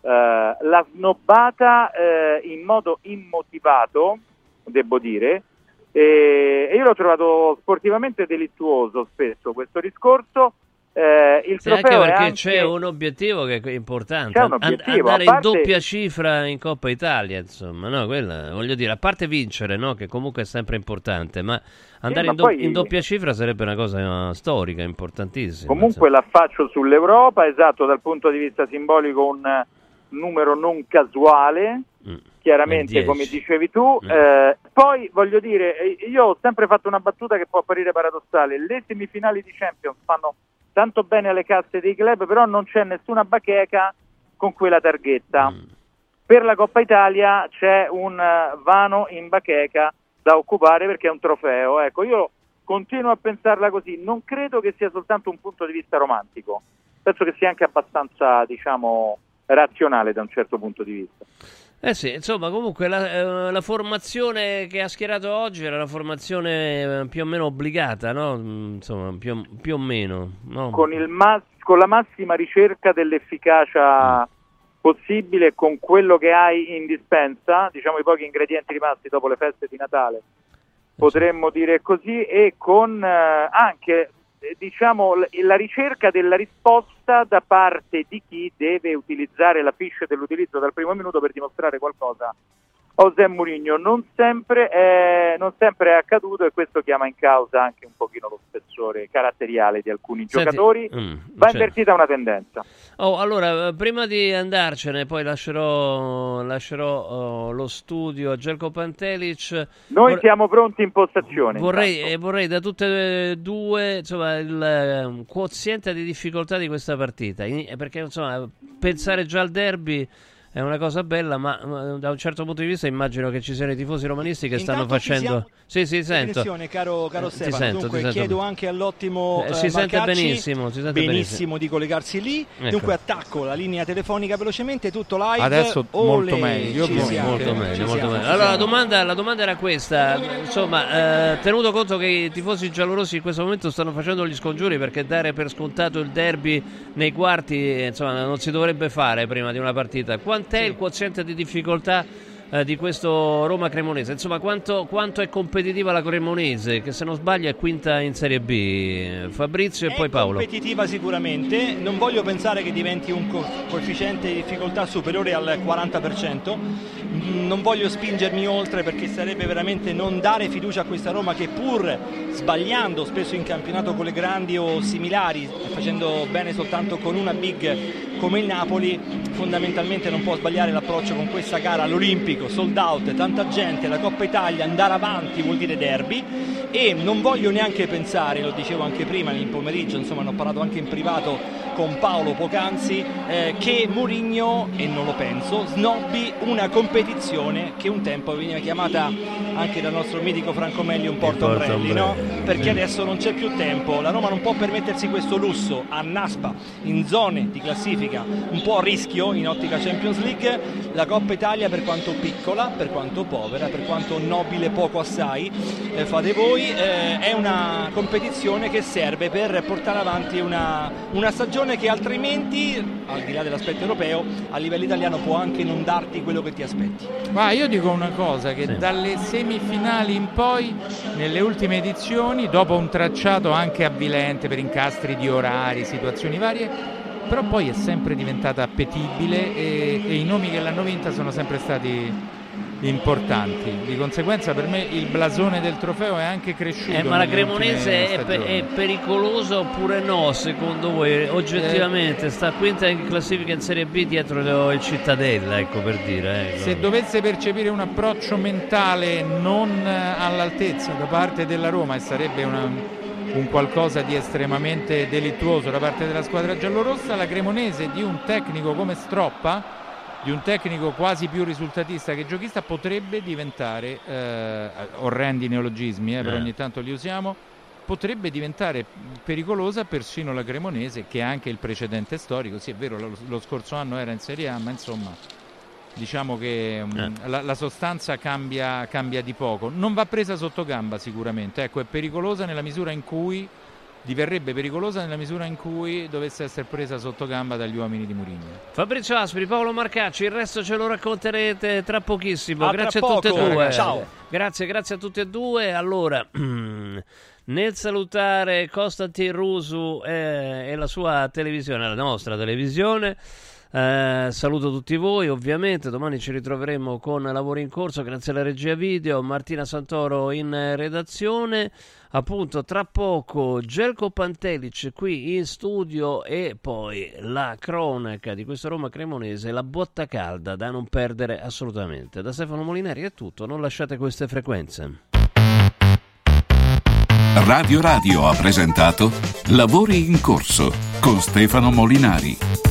eh, l'ha snobbata eh, in modo immotivato, devo dire, e, e io l'ho trovato sportivamente delittuoso spesso questo discorso. Eh, il Sì, anche perché anche- c'è un obiettivo che è importante, obiettivo, andare parte- in doppia cifra in Coppa Italia, insomma, no, quella, voglio dire, a parte vincere, no, che comunque è sempre importante, ma andare ma in, do- poi- in doppia cifra sarebbe una cosa storica, importantissima. Comunque l'affaccio sull'Europa, esatto, dal punto di vista simbolico un eh, numero non casuale, chiaramente Dieci. come dicevi tu. Eh, poi voglio dire, eh, io ho sempre fatto una battuta che può apparire paradossale, le semifinali di Champions fanno tanto bene alle casse dei club, però non c'è nessuna bacheca con quella targhetta. Per la Coppa Italia c'è un eh, vano in bacheca da occupare perché è un trofeo. Ecco, io continuo a pensarla così, non credo che sia soltanto un punto di vista romantico, penso che sia anche abbastanza, diciamo, razionale da un certo punto di vista. Eh sì, insomma, comunque la, eh, la formazione che ha schierato oggi era una formazione eh, più o meno obbligata, no? Mm, Insomma, più, più o meno, no? Con, il mas- con la massima ricerca dell'efficacia possibile, con quello che hai in dispensa, diciamo i pochi ingredienti rimasti dopo le feste di Natale, potremmo dire così, e con eh, anche eh, diciamo, l- la ricerca della risposta da parte di chi deve utilizzare la fiche dell'utilizzo dal primo minuto per dimostrare qualcosa José Mourinho. Non sempre, è, non sempre è accaduto e questo chiama in causa anche un pochino lo spessore caratteriale di alcuni Senti, giocatori. mm, Va certo. invertita una tendenza. Oh, allora, eh, prima di andarcene, poi lascerò, lascerò oh, lo studio a Gelko Pantelic. Noi Vor- siamo pronti in postazione. Vorrei, eh, vorrei da tutte e due insomma, il eh, quoziente di difficoltà di questa partita, In- perché insomma, pensare già al derby è una cosa bella, ma ma da un certo punto di vista immagino che ci siano i tifosi romanisti che stanno Intanto ci facendo... Sì, sì, sento. Attenzione, caro, caro Eh, ti Stefano. sento, Dunque, ti sento. chiedo anche all'ottimo Eh, eh, si sente benissimo, si sente benissimo. di collegarsi lì. Ecco. Dunque, attacco la linea telefonica velocemente, tutto live. Adesso Ole, molto meglio, ci molto meglio, molto meglio. Allora, la domanda, la domanda era questa: insomma, eh, tenuto conto che i tifosi giallorossi in questo momento stanno facendo gli scongiuri perché dare per scontato il derby nei quarti, eh, insomma, non si dovrebbe fare prima di una partita. Quant'è il quoziente di difficoltà? Eh, di questo Roma Cremonese, insomma, quanto, quanto è competitiva la Cremonese, che se non sbaglio è quinta in Serie B. Fabrizio e poi Paolo. competitiva sicuramente, non voglio pensare che diventi un co- coefficiente di difficoltà superiore al 40%, Mm, non voglio spingermi oltre perché sarebbe veramente non dare fiducia a questa Roma che pur sbagliando spesso in campionato con le grandi o similari, facendo bene soltanto con una big come il Napoli, fondamentalmente non può sbagliare l'approccio con questa gara all'Olimpico, sold out, tanta gente, la Coppa Italia, andare avanti vuol dire derby. E non voglio neanche pensare, lo dicevo anche prima nel pomeriggio, insomma ne ho parlato anche in privato con Paolo poc'anzi, eh, che Mourinho, e non lo penso, snobbi una competizione che un tempo veniva chiamata anche dal nostro mitico Franco Melli un porto ombrelli, no? perché adesso non c'è più tempo, la Roma non può permettersi questo lusso, a Naspa, in zone di classifica un po' a rischio in ottica Champions League, la Coppa Italia per quanto piccola, per quanto povera, per quanto nobile poco assai, eh, fate voi, eh, è una competizione che serve per portare avanti una, una stagione che altrimenti, al di là dell'aspetto europeo, a livello italiano può anche non darti quello che ti aspetti. Ma io dico una cosa, che dalle semifinali in poi, nelle ultime edizioni, dopo un tracciato anche avvilente per incastri di orari, situazioni varie, però poi è sempre diventata appetibile e, e i nomi che l'hanno vinta sono sempre stati importanti. Di conseguenza per me il blasone del trofeo è anche cresciuto. Eh, ma la Cremonese è, pe- è pericolosa oppure no, secondo voi? Oggettivamente sta quinta in classifica in Serie B dietro il Cittadella, ecco per dire. ecco. Se dovesse percepire un approccio mentale non eh, all'altezza da parte della Roma e sarebbe una- un qualcosa di estremamente delittuoso da parte della squadra giallorossa, la Cremonese di un tecnico come Stroppa, di un tecnico quasi più risultatista che giochista, potrebbe diventare, eh, orrendi neologismi, eh, però Eh. ogni tanto li usiamo, potrebbe diventare pericolosa persino la Cremonese che ha anche il precedente storico, sì è vero lo, lo scorso anno era in Serie A, ma insomma diciamo che um, la, la sostanza cambia, cambia di poco. Non va presa sotto gamba sicuramente, ecco, è pericolosa nella misura in cui diverrebbe pericolosa nella misura in cui dovesse essere presa sotto gamba dagli uomini di Mourinho. Fabrizio Aspri, Paolo Marcacci, il resto ce lo racconterete tra pochissimo. A tra grazie a tutte e due. Ciao. Grazie, grazie a tutti e due. Allora, *clears throat* nel salutare Costantin Rusu e, e la sua televisione, la nostra televisione. eh, saluto tutti voi, ovviamente. Domani ci ritroveremo con lavori in corso. Grazie alla regia video. Martina Santoro in eh, redazione. Appunto, tra poco Gelko Pantelic qui in studio e poi la cronaca di questo Roma Cremonese, la botta calda da non perdere assolutamente. Da Stefano Molinari è tutto, non lasciate queste frequenze. Radio Radio ha presentato Lavori in corso con Stefano Molinari.